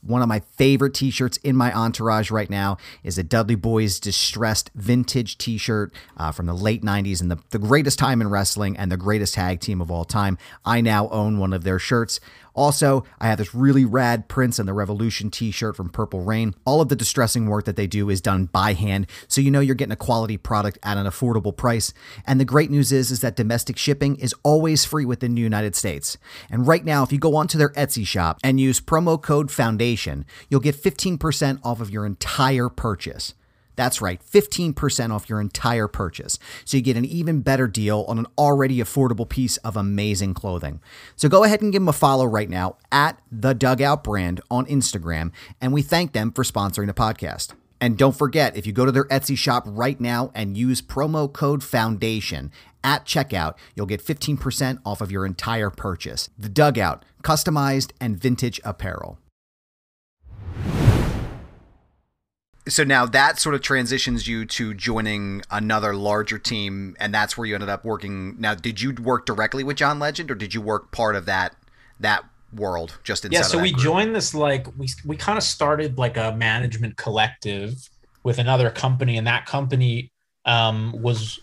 One of my favorite t shirts in my entourage right now is a Dudley Boyz distressed vintage t shirt uh, from the late 90s and the, the greatest time in wrestling and the greatest tag team of all time. I now own one of their shirts. Also, I have this really rad Prince and the Revolution t shirt from Purple Rain. All of the distressing work that they do is done by hand, so you know you're getting a quality product at an affordable price. And the great news is, is that domestic shipping is always free within the United States. And right now, if you go onto their Etsy shop and use promo code FOUNDATION, you'll get 15% off of your entire purchase. That's right, 15% off your entire purchase. So you get an even better deal on an already affordable piece of amazing clothing. So go ahead and give them a follow right now at the Dugout Brand on Instagram, and we thank them for sponsoring the podcast. And don't forget, if you go to their Etsy shop right now and use promo code FOUNDATION at checkout, you'll get 15% off of your entire purchase. The Dugout, customized and vintage apparel. So now that sort of transitions you to joining another larger team, and that's where you ended up working. Now, did you work directly with John Legend, or did you work part of that that world just inside? Yeah, so we group? joined this like we we kind of started like a management collective with another company, and that company um, was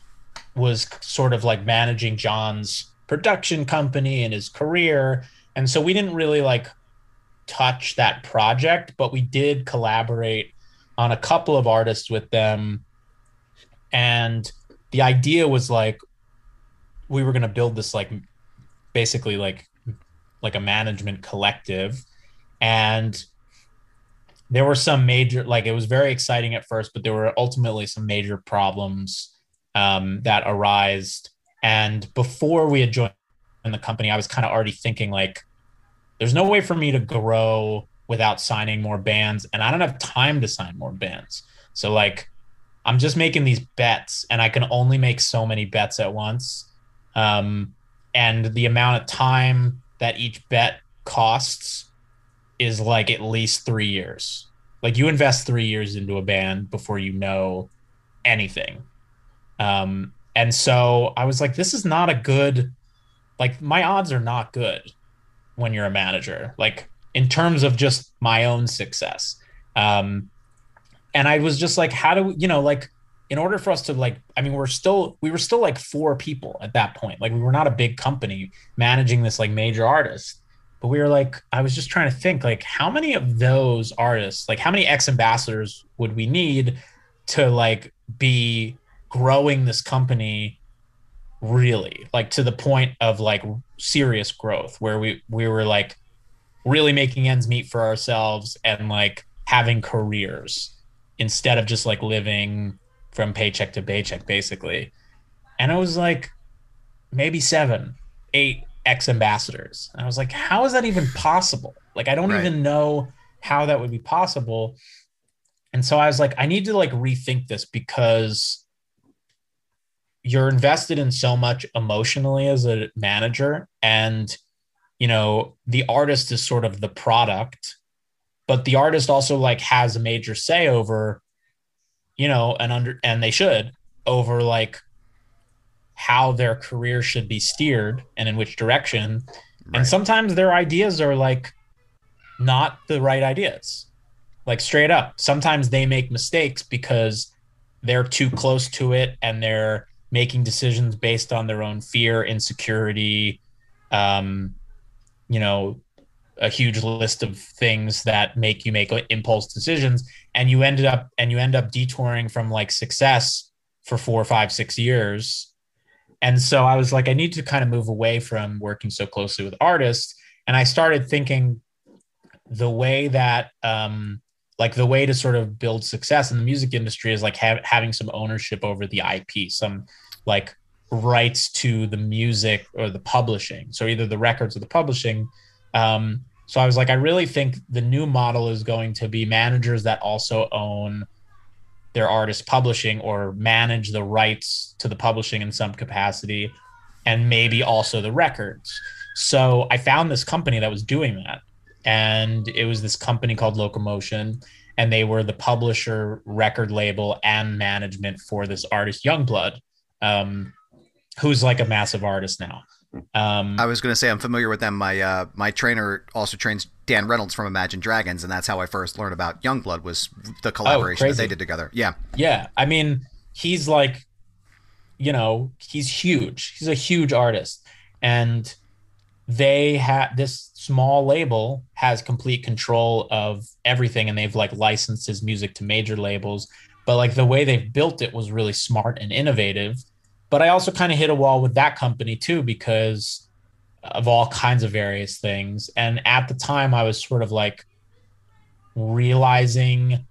was sort of like managing John's production company and his career, and so we didn't really like touch that project, but we did collaborate on a couple of artists with them. And the idea was like we were going to build this like basically like like a management collective and there were some major like it was very exciting at first but there were ultimately some major problems um, that arised and before we had joined the company i was kind of already thinking like there's no way for me to grow without signing more bands and i don't have time to sign more bands. So like i'm just making these bets and i can only make so many bets at once. Um, and the amount of time that each bet costs is like at least three years. Like you invest three years into a band before you know anything. Um, and so i was like this is not a good like my odds are not good when you're a manager. Like in terms of just my own success. Um, and I was just like, how do we, you know, like in order for us to like, I mean, we're still, we were still like four people at that point. Like we were not a big company managing this like major artist, but we were like, I was just trying to think like, how many of those artists, like how many X Ambassadors would we need to like be growing this company really like to the point of like serious growth where we we were like really making ends meet for ourselves and like having careers instead of just like living from paycheck to paycheck basically. And it was like maybe seven eight X Ambassadors and i was like how is that even possible? Like i don't right. even know how that would be possible. And so i was like i need to like rethink this because you're invested in so much emotionally as a manager and you know the artist is sort of the product but the artist also like has a major say over you know and under and they should over like how their career should be steered and in which direction. Right. and sometimes their ideas are like not the right ideas. Like straight up. Sometimes they make mistakes because they're too close to it and they're making decisions based on their own fear insecurity um, you know a huge list of things that make you make impulse decisions and you ended up and you end up detouring from like success for four five six years. And so i was like i need to kind of move away from working so closely with artists. And i started thinking the way that um like the way to sort of build success in the music industry is like ha- having some ownership over the ip some like rights to the music or the publishing. So either the records or the publishing. Um, so I was like, I really think the new model is going to be managers that also own their artist publishing or manage the rights to the publishing in some capacity and maybe also the records. So I found this company that was doing that. And it was this company called Locomotion. And they were the publisher, record label, and management for this artist, Yungblud. Um, who's like a massive artist now. Um, I was going to say I'm familiar with them. My uh, my trainer also trains Dan Reynolds from Imagine Dragons, and that's how I first learned about Yungblud was the oh, collaboration oh, that they did together. Yeah, yeah. I mean, he's like, you know, he's huge. He's a huge artist, and they had this small label has complete control of everything, and they've like licensed his music to major labels. But like the way they've built it was really smart and innovative but I also kind of hit a wall with that company too because of all kinds of various things. And at the time, I was sort of like realizing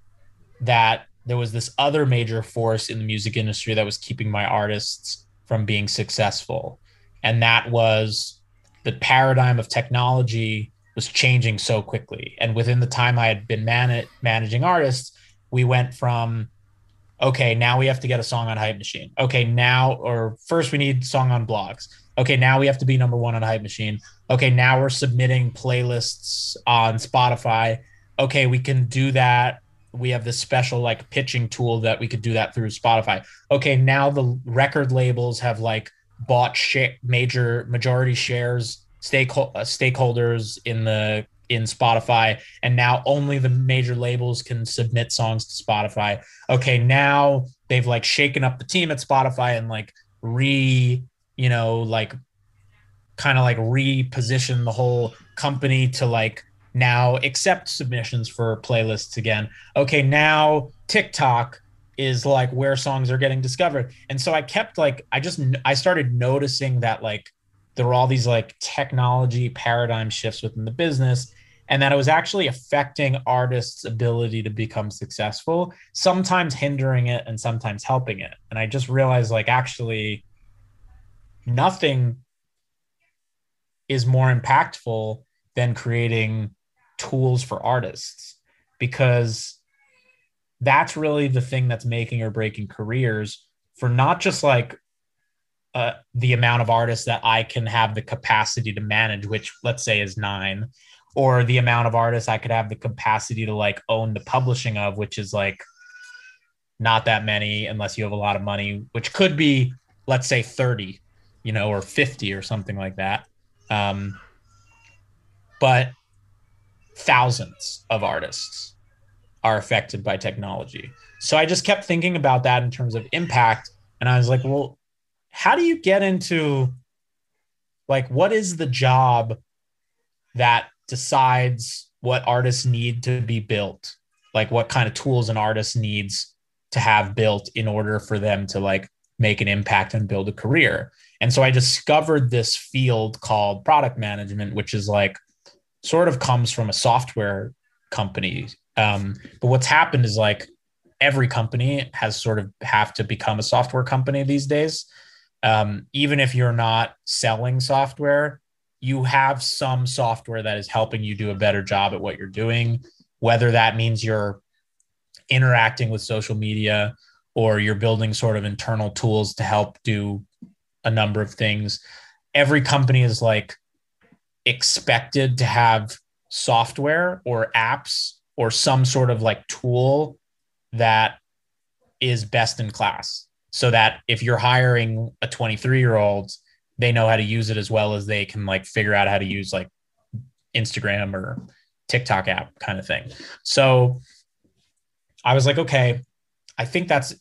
that there was this other major force in the music industry that was keeping my artists from being successful. And that was the paradigm of technology was changing so quickly. And within the time I had been man- managing artists, we went from okay, now we have to get a song on Hype Machine. Okay, now or first we need song on blogs. Okay, now we have to be number one on Hype Machine. Okay, now we're submitting playlists on Spotify. Okay, we can do that. We have this special like pitching tool that we could do that through Spotify. Okay, now the record labels have like bought sh- major majority shares stake uh, stakeholders in the in Spotify, and now only the major labels can submit songs to Spotify. Okay, now they've like shaken up the team at Spotify and like re, you know, like kind of like reposition the whole company to like now accept submissions for playlists again. Okay, now TikTok is like where songs are getting discovered. And so I kept like I just I started noticing that like there were all these like technology paradigm shifts within the business and that it was actually affecting artists' ability to become successful, sometimes hindering it and sometimes helping it. And I just realized like actually nothing is more impactful than creating tools for artists because that's really the thing that's making or breaking careers for not just like uh, the amount of artists that I can have the capacity to manage, which let's say is nine, or the amount of artists I could have the capacity to like own the publishing of, which is like not that many unless you have a lot of money, which could be, let's say 30, you know, or 50 or something like that. Um, but thousands of artists are affected by technology. So I just kept thinking about that in terms of impact. And I was like, well, how do you get into like, what is the job that decides what artists need to be built? Like what kind of tools an artist needs to have built in order for them to like make an impact and build a career? And so i discovered this field called product management which is like sort of comes from a software company. Um, but what's happened is like every company has sort of have to become a software company these days um, even if you're not selling software you have some software that is helping you do a better job at what you're doing, whether that means you're interacting with social media or you're building sort of internal tools to help do a number of things. Every company is like expected to have software or apps or some sort of like tool that is best in class so that if you're hiring a 23 year old they know how to use it as well as they can like figure out how to use like Instagram or TikTok app kind of thing. So I was like, okay, I think that's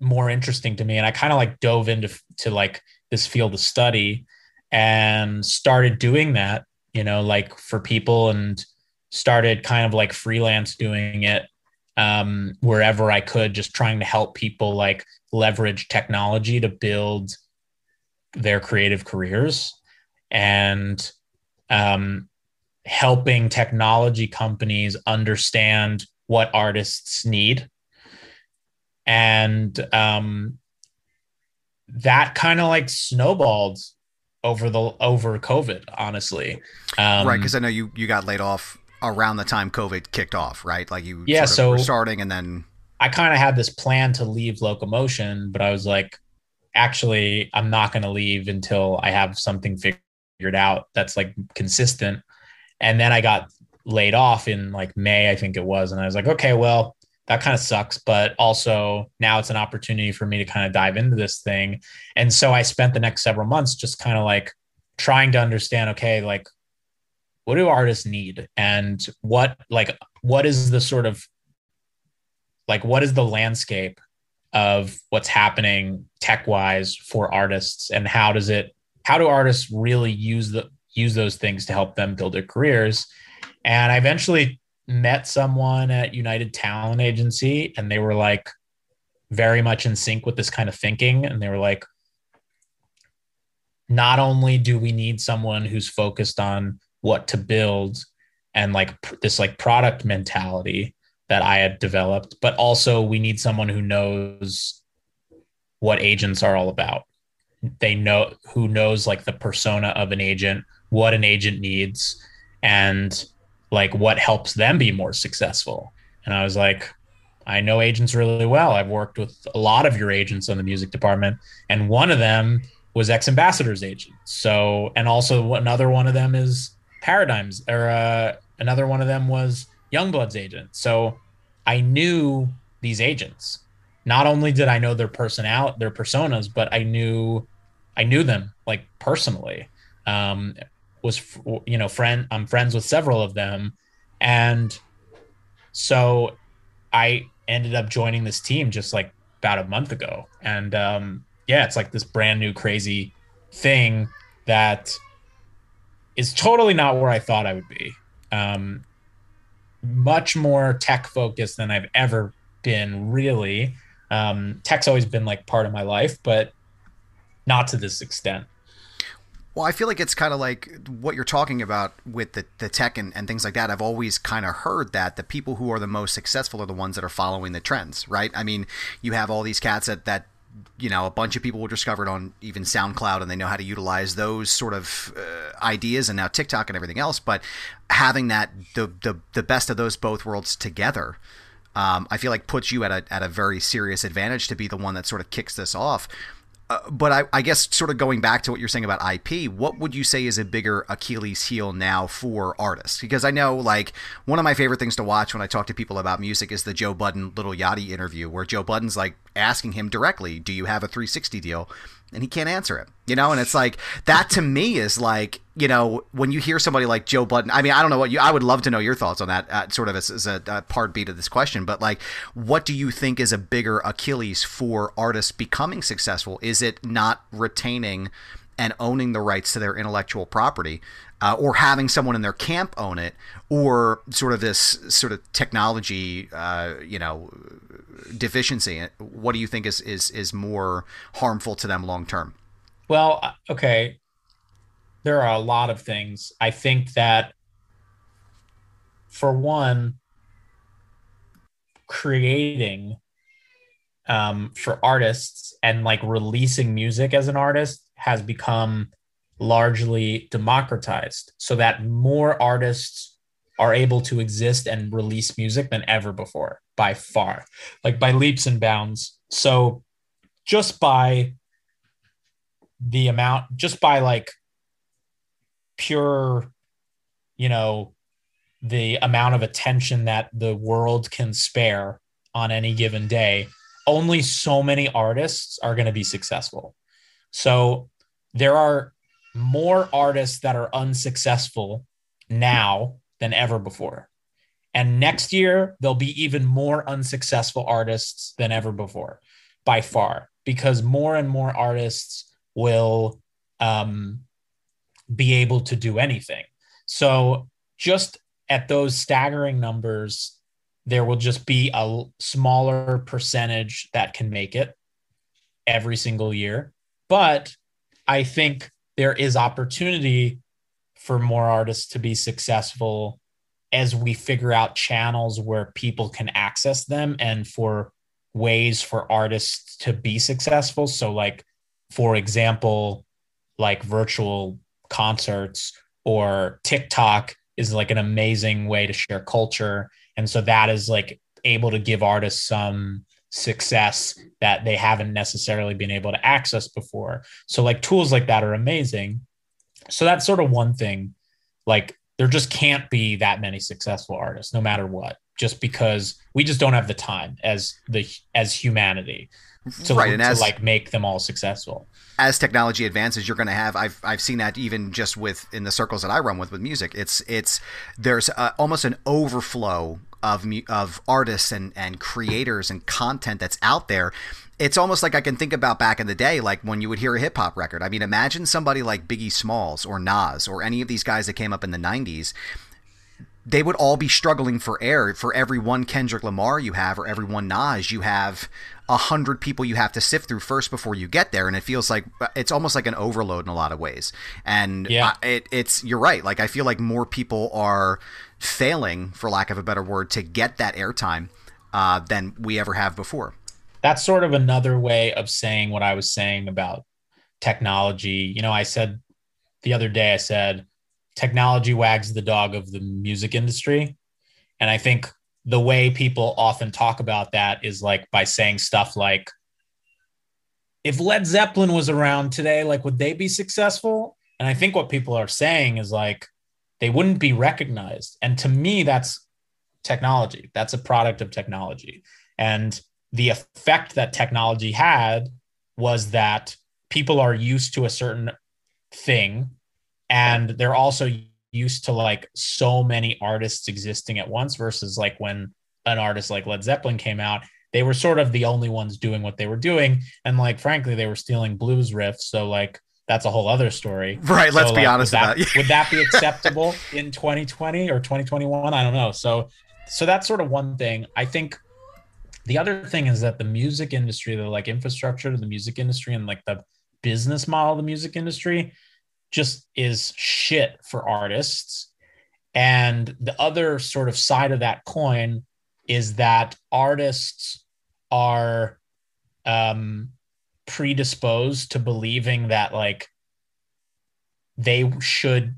more interesting to me. And I kind of like dove into to like this field of study and started doing that, you know, like for people and started kind of like freelance doing it um, wherever I could, just trying to help people like leverage technology to build their creative careers. And um, helping technology companies understand what artists need. And um, that kind of like snowballed over the over covid honestly. Um, right because i know you you got laid off around the time covid kicked off right like you yeah so were starting and then i kind of had this plan to leave locomotion but i was like actually I'm not going to leave until I have something figured out that's like consistent. And then I got laid off in like May, I think it was. And I was like, okay, well, that kind of sucks. But also now it's an opportunity for me to kind of dive into this thing. And so I spent the next several months just kind of like trying to understand, okay, like what do artists need? And what, like, what is the sort of like, what is the landscape of what's happening tech wise for artists? And how does it how do artists really use the use those things to help them build their careers? And i eventually met someone at united talent agency and they were like very much in sync with this kind of thinking. And they were like not only do we need someone who's focused on what to build and like pr- this like product mentality that I had developed, but also we need someone who knows what agents are all about. They know who knows like the persona of an agent, what an agent needs, and like what helps them be more successful. And I was like, I know agents really well. I've worked with a lot of your agents on the music department, and one of them was X Ambassador's agent. So, and also another one of them is Paradigms, or uh, another one of them was Yungblud's agent. So, I knew these agents. Not only did I know their personality, their personas, but I knew, I knew them like personally. Um, was you know friend I'm friends with several of them and so I ended up joining this team just like about a month ago and um yeah it's like this brand new crazy thing that is totally not where I thought I would be um much more tech focused than I've ever been really um tech's always been like part of my life but not to this extent well, I feel like it's kind of like what you're talking about with the, the tech and, and things like that. I've always kind of heard that the people who are the most successful are the ones that are following the trends, right? I mean, you have all these cats that, that you know, a bunch of people were discovered on even SoundCloud and they know how to utilize those sort of uh, ideas and now TikTok and everything else. But having that, the, the, the best of those both worlds together, um, I feel like puts you at a, at a very serious advantage to be the one that sort of kicks this off. Uh, but I, I, guess sort of going back to what you're saying about IP, what would you say is a bigger Achilles heel now for artists? Because I know like one of my favorite things to watch when I talk to people about music is the Joe Budden Lil Yachty interview where Joe Budden's like asking him directly, "Do you have a 360 deal?" And he can't answer it. You know, and it's like that to me is like you know when you hear somebody like Joe Budden. I mean, I don't know what you. I would love to know your thoughts on that. Uh, sort of as, as a, a part B to this question, but like, what do you think is a bigger Achilles for artists becoming successful? Is it not retaining and owning the rights to their intellectual property, uh, or having someone in their camp own it, or sort of this sort of technology, uh, you know, deficiency? What do you think is is is more harmful to them long term? Well, uh, okay, there are a lot of things. I think that for one, creating um, for artists and like releasing music as an artist has become largely democratized so that more artists are able to exist and release music than ever before by far, like by leaps and bounds. So just by the amount, just by like pure, you know, the amount of attention that the world can spare on any given day, only so many artists are going to be successful. So there are more artists that are unsuccessful now than ever before. And next year, there'll be even more unsuccessful artists than ever before, by far, because more and more artists will um, be able to do anything. So, just at those staggering numbers, there will just be a smaller percentage that can make it every single year. But I think there is opportunity for more artists to be successful as we figure out channels where people can access them and for ways for artists to be successful. So, like, for example, like virtual concerts or TikTok is like an amazing way to share culture. And so that is like able to give artists some success that they haven't necessarily been able to access before. So, like, tools like that are amazing. So, that's sort of one thing. Like, there just can't be that many successful artists no matter what just because we just don't have the time as the as humanity to, right, and to as, like make them all successful as technology advances you're going to have I've, I've seen that even just with in the circles that i run with with music it's it's there's a, almost an overflow of of artists and and creators and content that's out there it's almost like I can think about back in the day, like when you would hear a hip hop record. I mean, imagine somebody like Biggie Smalls or Nas or any of these guys that came up in the 90s. They would all be struggling for air. For every one Kendrick Lamar you have, or every one Nas, you have a hundred people you have to sift through first before you get there, and it feels like it's almost like an overload in a lot of ways. And yeah, I, it, it's you're right. Like I feel like more people are failing, for lack of a better word, to get that airtime uh, than we ever have before that's sort of another way of saying what I was saying about technology. You know, I said the other day, I said, technology wags the dog of the music industry. And I think the way people often talk about that is like by saying stuff like if Led Zeppelin was around today, like would they be successful? And I think what people are saying is like they wouldn't be recognized. And to me, that's technology. That's a product of technology. And the effect that technology had was that people are used to a certain thing and they're also used to like so many artists existing at once versus like when an artist like Led Zeppelin came out they were sort of the only ones doing what they were doing. And like frankly they were stealing blues riffs. So like that's a whole other story. Right. Let's so, be honest would about that, would that be acceptable in 2020 or 2021 i don't know. So so that's sort of one thing. I think the other thing is that the music industry the like infrastructure to the music industry and like the business model of the music industry just is shit for artists. And the other sort of side of that coin is that artists are um, predisposed to believing that like they should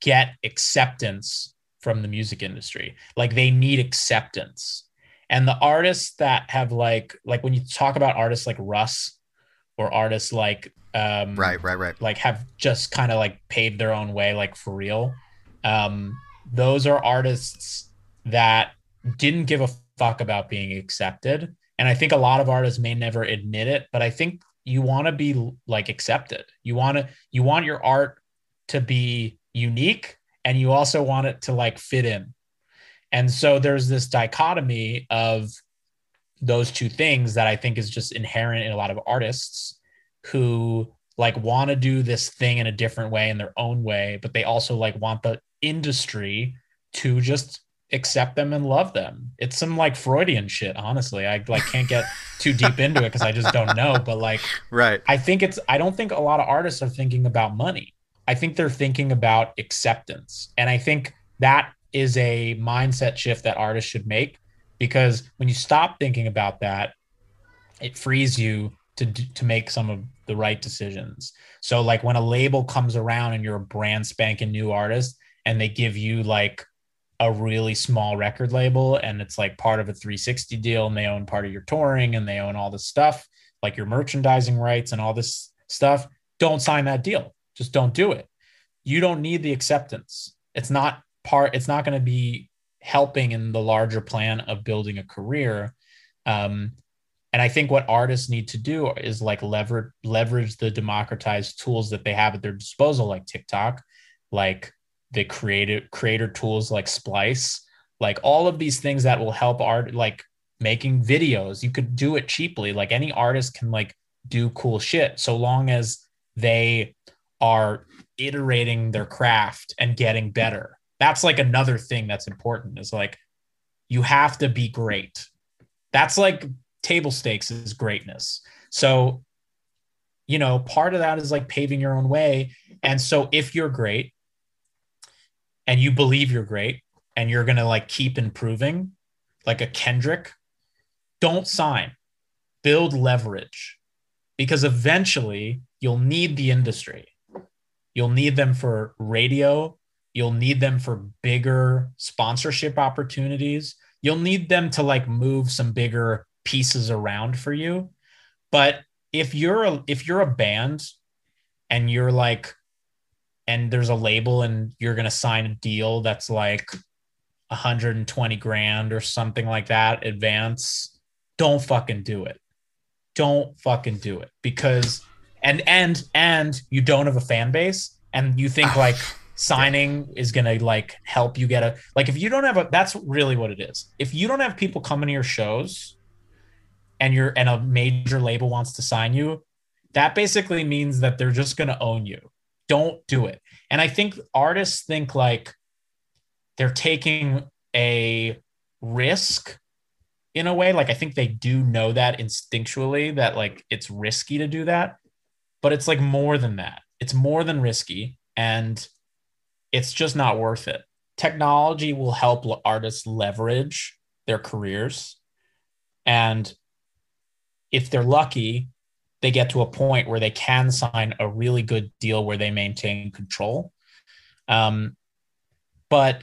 get acceptance from the music industry. Like they need acceptance. And the artists that have like like when you talk about artists like Russ or artists like um right right right. like have just kind of like paved their own way like for real um those are artists that didn't give a fuck about being accepted. And i think a lot of artists may never admit it but i think you want to be like accepted. You want to you want your art to be unique and you also want it to like fit in and so there's this dichotomy of those two things that i think is just inherent in a lot of artists who like want to do this thing in a different way in their own way, but they also like want the industry to just accept them and love them. It's some like Freudian shit, honestly. I like can't get too deep into it because I just don't know. But like right. I think it's I don't think a lot of artists are thinking about money. I think they're thinking about acceptance. And I think that is a mindset shift that artists should make because when you stop thinking about that, it frees you to to make some of the right decisions. So like when a label comes around and you're a brand spanking new artist and they give you like a really small record label and it's like part of a 360 deal and they own part of your touring and they own all this stuff like your merchandising rights and all this stuff don't sign that deal. Just don't do it. You don't need the acceptance. It's not part it's not going to be helping in the larger plan of building a career um, and I think what artists need to do is like leverage leverage the democratized tools that they have at their disposal, like TikTok, like the creative creator tools like Splice, like all of these things that will help art, like making videos. You could do it cheaply. Like any artist can like do cool shit so long as they are iterating their craft and getting better. That's like another thing that's important is like you have to be great. That's like table stakes is greatness. So, you know, part of that is like paving your own way. And so if you're great and you believe you're great and you're going to like keep improving, like a Kendrick, don't sign, build leverage because eventually you'll need the industry. You'll need them for radio. You'll need them for bigger sponsorship opportunities. You'll need them to like move some bigger pieces around for you. But if you're a if you're a band and you're like and there's a label and you're going to sign a deal that's like 120 grand or something like that advance don't fucking do it don't fucking do it because and and and you don't have a fan base and you think like signing is going to like help you get a like if you don't have a that's really what it is if you don't have people coming to your shows and you're and a major label wants to sign you, that basically means that they're just going to own you. Don't do it. And I think artists think like they're taking a risk in a way. Like I think they do know that instinctually that like it's risky to do that, but it's like more than that. It's more than risky and it's just not worth it. Technology will help artists leverage their careers and if they're lucky, they get to a point where they can sign a really good deal where they maintain control. Um, but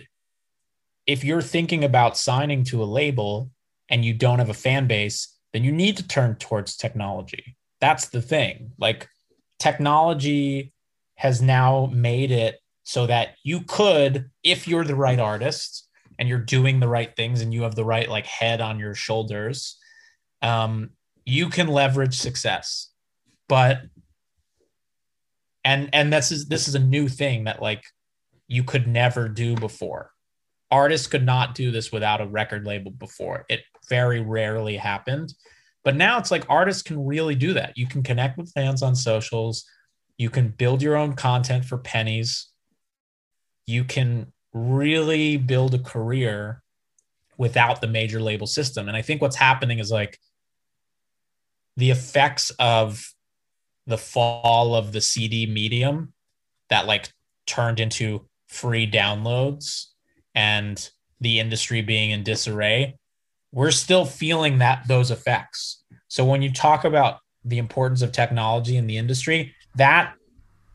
if you're thinking about signing to a label and you don't have a fan base, then you need to turn towards technology. That's the thing. Like technology has now made it so that you could, if you're the right artist and you're doing the right things and you have the right like head on your shoulders, um, you can leverage success. But and and this is this is a new thing that like you could never do before artists could not do this without a record label before. It very rarely happened. But now it's like artists can really do that. You can connect with fans on socials. You can build your own content for pennies. You can really build a career without the major label system. And I think what's happening is like the effects of the fall of the CD medium that like turned into free downloads and the industry being in disarray, we're still feeling that those effects. So when you talk about the importance of technology in the industry, that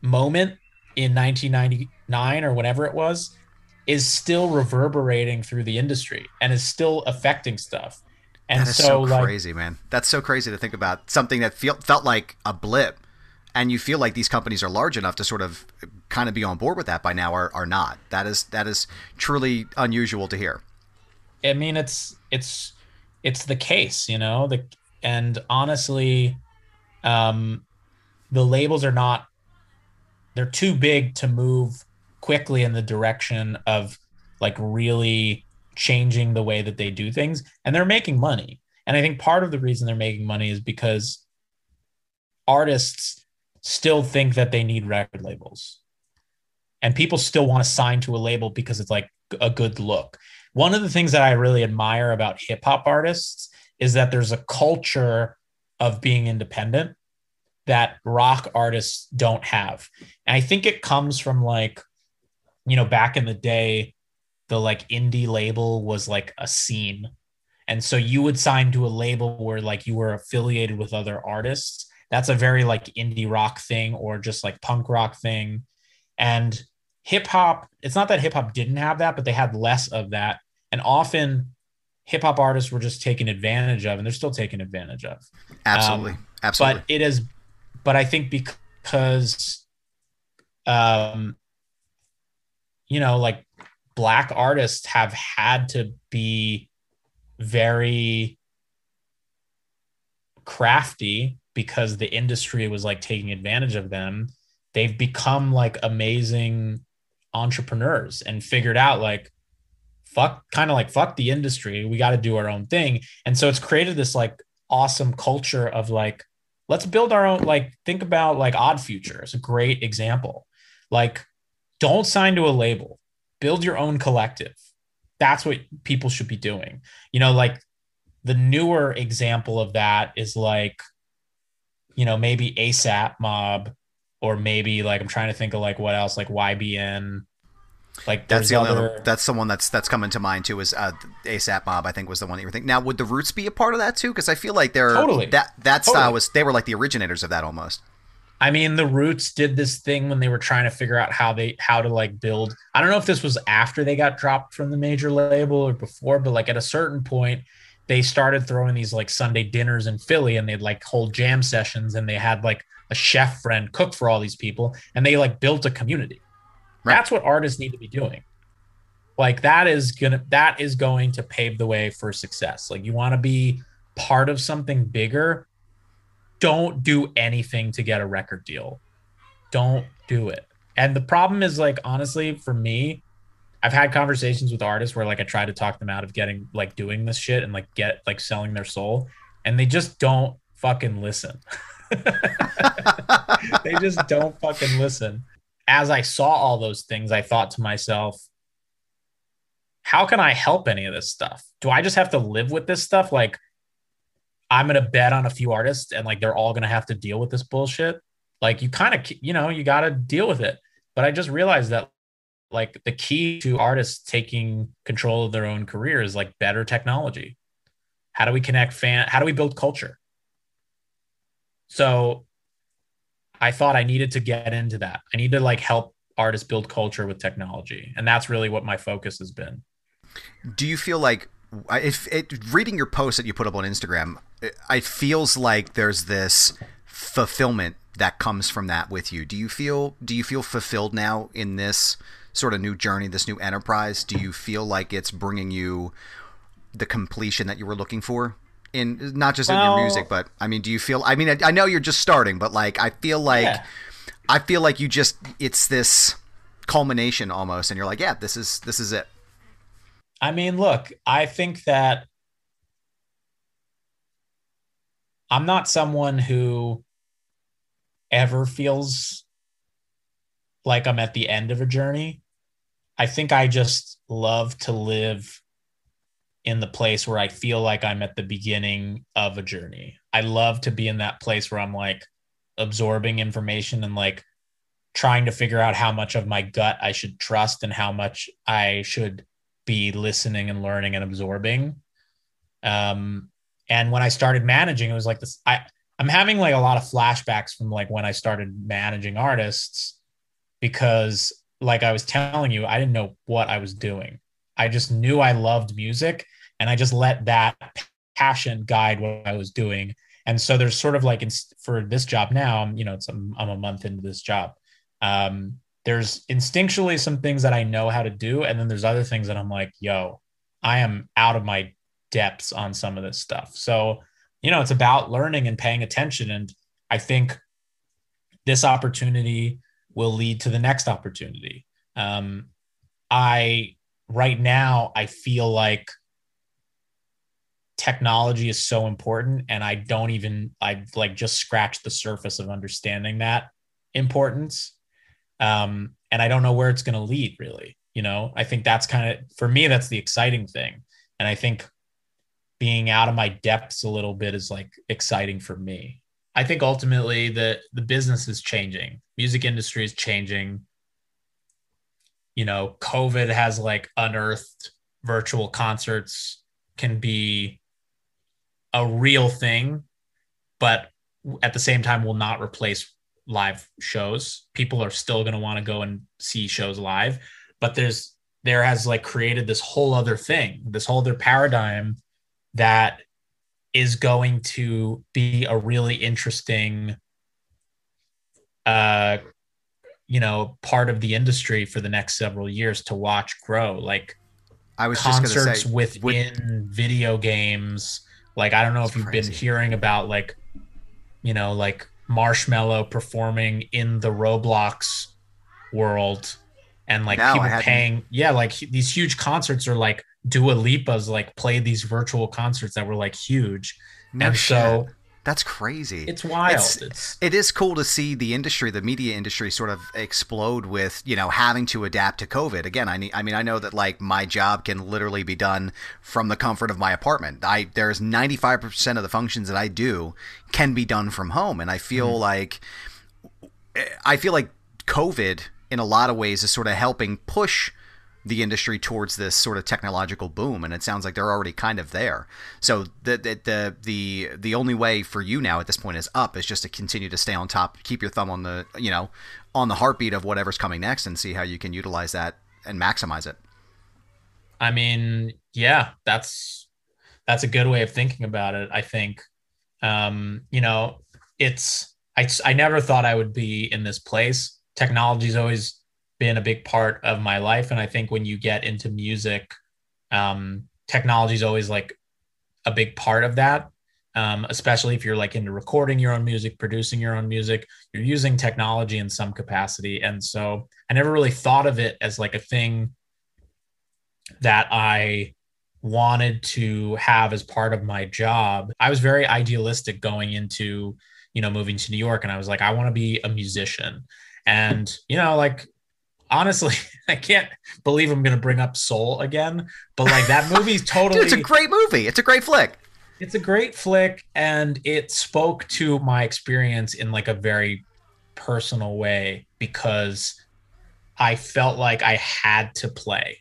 moment in 1999 or whatever it was is still reverberating through the industry and is still affecting stuff. And that is so, so like, crazy, man. That's so crazy to think about something that feel, felt like a blip and you feel like these companies are large enough to sort of kind of be on board with that by now are, are not that is that is truly unusual to hear i mean it's it's it's the case you know the and honestly um the labels are not they're too big to move quickly in the direction of like really changing the way that they do things and they're making money and i think part of the reason they're making money is because artists still think that they need record labels. And people still want to sign to a label because it's like a good look. One of the things that I really admire about hip hop artists is that there's a culture of being independent that rock artists don't have. And I think it comes from like, you know, back in the day, the like indie label was like a scene. And so you would sign to a label where like you were affiliated with other artists that's a very like indie rock thing or just like punk rock thing. And hip hop, it's not that hip hop didn't have that, but they had less of that. And often hip hop artists were just taken advantage of and they're still taken advantage of. Absolutely. Um, Absolutely. But it is, but I think because, um, you know, like black artists have had to be very crafty because the industry was like taking advantage of them. They've become like amazing entrepreneurs and figured out like fuck kind of like fuck the industry. We got to do our own thing. And so it's created this like awesome culture of like let's build our own like think about like odd future it's a great example. Like don't sign to a label. Build your own collective. That's what people should be doing. You know like the newer example of that is like you know, maybe ASAP mob, or maybe like I'm trying to think of like what else, like YBN. Like that's the other, other, that's someone that's that's coming to mind too is uh, ASAP mob. I think was the one that you were thinking. Now, would the Roots be a part of that too? Because I feel like they're totally that that totally. style was they were like the originators of that almost. I mean, the Roots did this thing when they were trying to figure out how they how to like build. I don't know if this was after they got dropped from the major label or before, but like at a certain point, they started throwing these like Sunday dinners in Philly and they'd like hold jam sessions and they had like a chef friend cook for all these people and they like built a community. Right. That's what artists need to be doing. Like that is gonna that is going to pave the way for success. Like you want to be part of something bigger. Don't do anything to get a record deal. Don't do it. And the problem is like honestly for me, I've had conversations with artists where like I try to talk them out of getting like doing this shit and like get like selling their soul and they just don't fucking listen. they just don't fucking listen. As I saw all those things, I thought to myself, how can I help any of this stuff? Do I just have to live with this stuff? Like, I'm going to bet on a few artists and like they're all going to have to deal with this bullshit. Like, you kind of, you know, you got to deal with it. But I just realized that like the key to artists taking control of their own career is like better technology how do we connect fan how do we build culture so i thought i needed to get into that i need to like help artists build culture with technology and that's really what my focus has been Do you feel like if it, reading your post that you put up on Instagram, it, it feels like there's this fulfillment that comes from that with you. Do you feel do you feel fulfilled now in this sort of new journey, this new enterprise? Do you feel like it's bringing you the completion that you were looking for? In not just well, in your music, but I mean, do you feel? I mean, I, I know you're just starting, but like, I feel like, yeah. I feel like you just it's this culmination almost, and you're like, yeah, this is this is it. I mean, look, I think that I'm not someone who ever feels like I'm at the end of a journey. I think I just love to live in the place where I feel like I'm at the beginning of a journey. I love to be in that place where I'm like absorbing information and like trying to figure out how much of my gut I should trust and how much I should be listening and learning and absorbing. Um, and when I started managing, it was like this. I I'm having like a lot of flashbacks from like when I started managing artists because like I was telling you, I didn't know what I was doing. I just knew I loved music and I just let that passion guide what I was doing. And so there's sort of like in, for this job now, I'm, you know, it's I'm, I'm a month into this job. Um, there's instinctually some things that I know how to do. And then there's other things that I'm like, yo, I am out of my depths on some of this stuff. So you know, it's about learning and paying attention. And I think this opportunity will lead to the next opportunity. Um, I, right now, I feel like technology is so important and I don't even, I've like just scratched the surface of understanding that importance. Um, and I don't know where it's going to lead really. You know, I think that's kind of, for me, that's the exciting thing. And I think being out of my depths a little bit is like exciting for me. I think ultimately the the business is changing. Music industry is changing. You know, COVID has like unearthed virtual concerts can be a real thing, but at the same time will not replace live shows. People are still going to want to go and see shows live, but there's there has like created this whole other thing, this whole other paradigm that is going to be a really interesting uh you know part of the industry for the next several years to watch grow like i was concerts say, within would... video games like i don't know That's if you've crazy. been hearing about like you know like Marshmello performing in the roblox world and like no, people paying yeah like these huge concerts are like Dua Lipa's like play these virtual concerts that were like huge. No and shit. so that's crazy. It's wild. It's, it's, it is cool to see the industry, the media industry, sort of explode with you know having to adapt to COVID. Again, I need, I mean, I know that like my job can literally be done from the comfort of my apartment. I there's 95 percent of the functions that I do can be done from home, and I feel mm-hmm. like I feel like COVID in a lot of ways is sort of helping push the industry towards this sort of technological boom and it sounds like they're already kind of there. So the, the the the the only way for you now at this point is up is just to continue to stay on top keep your thumb on the you know on the heartbeat of whatever's coming next and see how you can utilize that and maximize it. I mean yeah that's that's a good way of thinking about it i think. Um you know it's i i never thought i would be in this place. Technology's always been a big part of my life. And I think when you get into music, um, technology is always like a big part of that. Um, especially if you're like into recording your own music, producing your own music, you're using technology in some capacity. And so I never really thought of it as like a thing that I wanted to have as part of my job. I was very idealistic going into, you know, moving to New York. And I was like, I want to be a musician. And, you know, like honestly, I can't believe I'm going to bring up Soul again, but like that movie's totally. Dude, it's a great movie. It's a great flick. It's a great flick, and it spoke to my experience in like a very personal way because I felt like I had to play.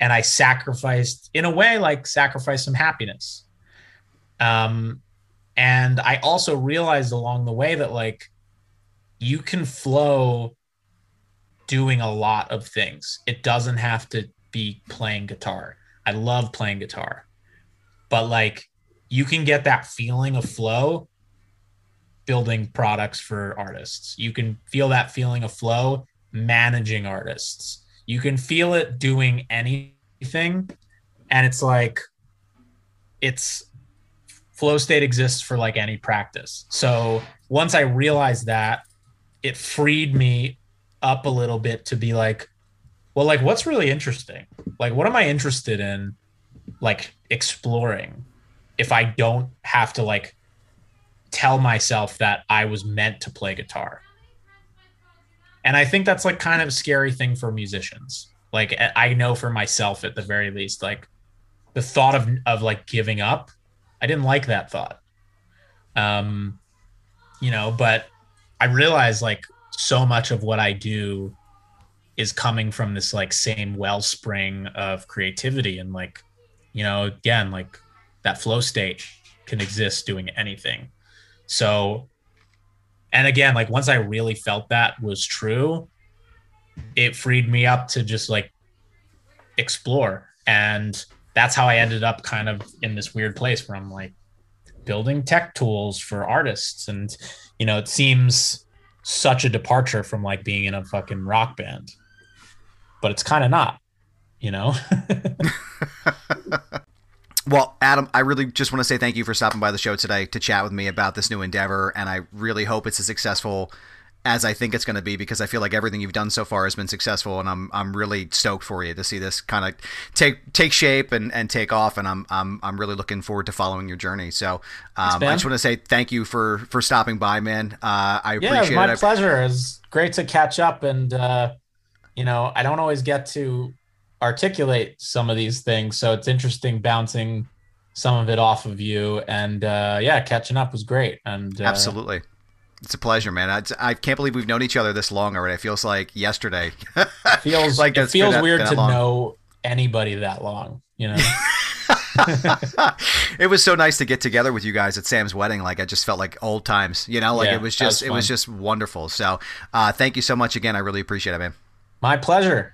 And I sacrificed, in a way, like sacrificed some happiness. Um, and I also realized along the way that like you can flow doing a lot of things. It doesn't have to be playing guitar. I love playing guitar. But like you can get that feeling of flow building products for artists. You can feel that feeling of flow managing artists. You can feel it doing anything and it's like it's flow state exists for like any practice. So once I realized that, it freed me up a little bit to be like, well, like what's really interesting? Like what am I interested in like exploring if I don't have to like tell myself that I was meant to play guitar? And I think that's like kind of a scary thing for musicians. Like I know for myself at the very least, like the thought of of like giving up, I didn't like that thought. Um, you know, but I realized like so much of what I do is coming from this like same wellspring of creativity and like, you know, again, like that flow state can exist doing anything. So, and again, like once I really felt that was true, it freed me up to just like explore. And that's how I ended up kind of in this weird place where I'm like building tech tools for artists. And, you know, it seems such a departure from like being in a fucking rock band, but it's kind of not, you know? Well, Adam, I really just want to say thank you for stopping by the show today to chat with me about this new endeavor, and I really hope it's a successful as I think it's going to be because I feel like everything you've done so far has been successful, and I'm I'm really stoked for you to see this kind of take take shape and, and take off, and I'm I'm I'm really looking forward to following your journey. So um, I just want to say thank you for for stopping by, man. Uh, I yeah, appreciate it. my it. pleasure. It's great to catch up, and uh, you know I don't always get to articulate some of these things, so it's interesting bouncing some of it off of you, and uh, yeah, catching up was great. And uh, absolutely. It's a pleasure, man. I, I can't believe we've known each other this long already. It feels like yesterday. feels like it feels weird to long. know anybody that long. You know. it was so nice to get together with you guys at Sam's wedding. Like I just felt like old times. You know, like yeah, it was just was it was just wonderful. So uh, thank you so much again. I really appreciate it, man. My pleasure.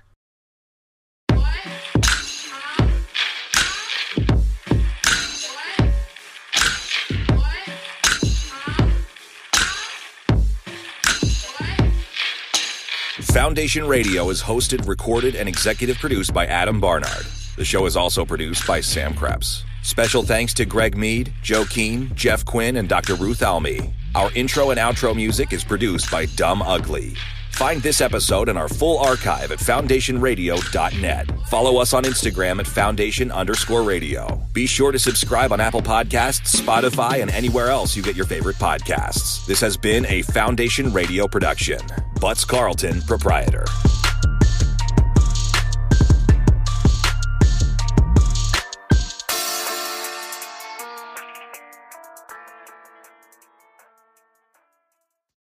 Foundation Radio is hosted, recorded, and executive produced by Adam Barnard. The show is also produced by Sam Krepps. Special thanks to Greg Mead, Joe Keane, Geoff Quinn, and Dr. Ruth Almy. Our intro and outro music is produced by Dumb Ugly. Find this episode and our full archive at foundationradio.net. Follow us on Instagram at foundation underscore radio. Be sure to subscribe on Apple Podcasts, Spotify, and anywhere else you get your favorite podcasts. This has been a Foundation Radio production. Butts Carlton, proprietor.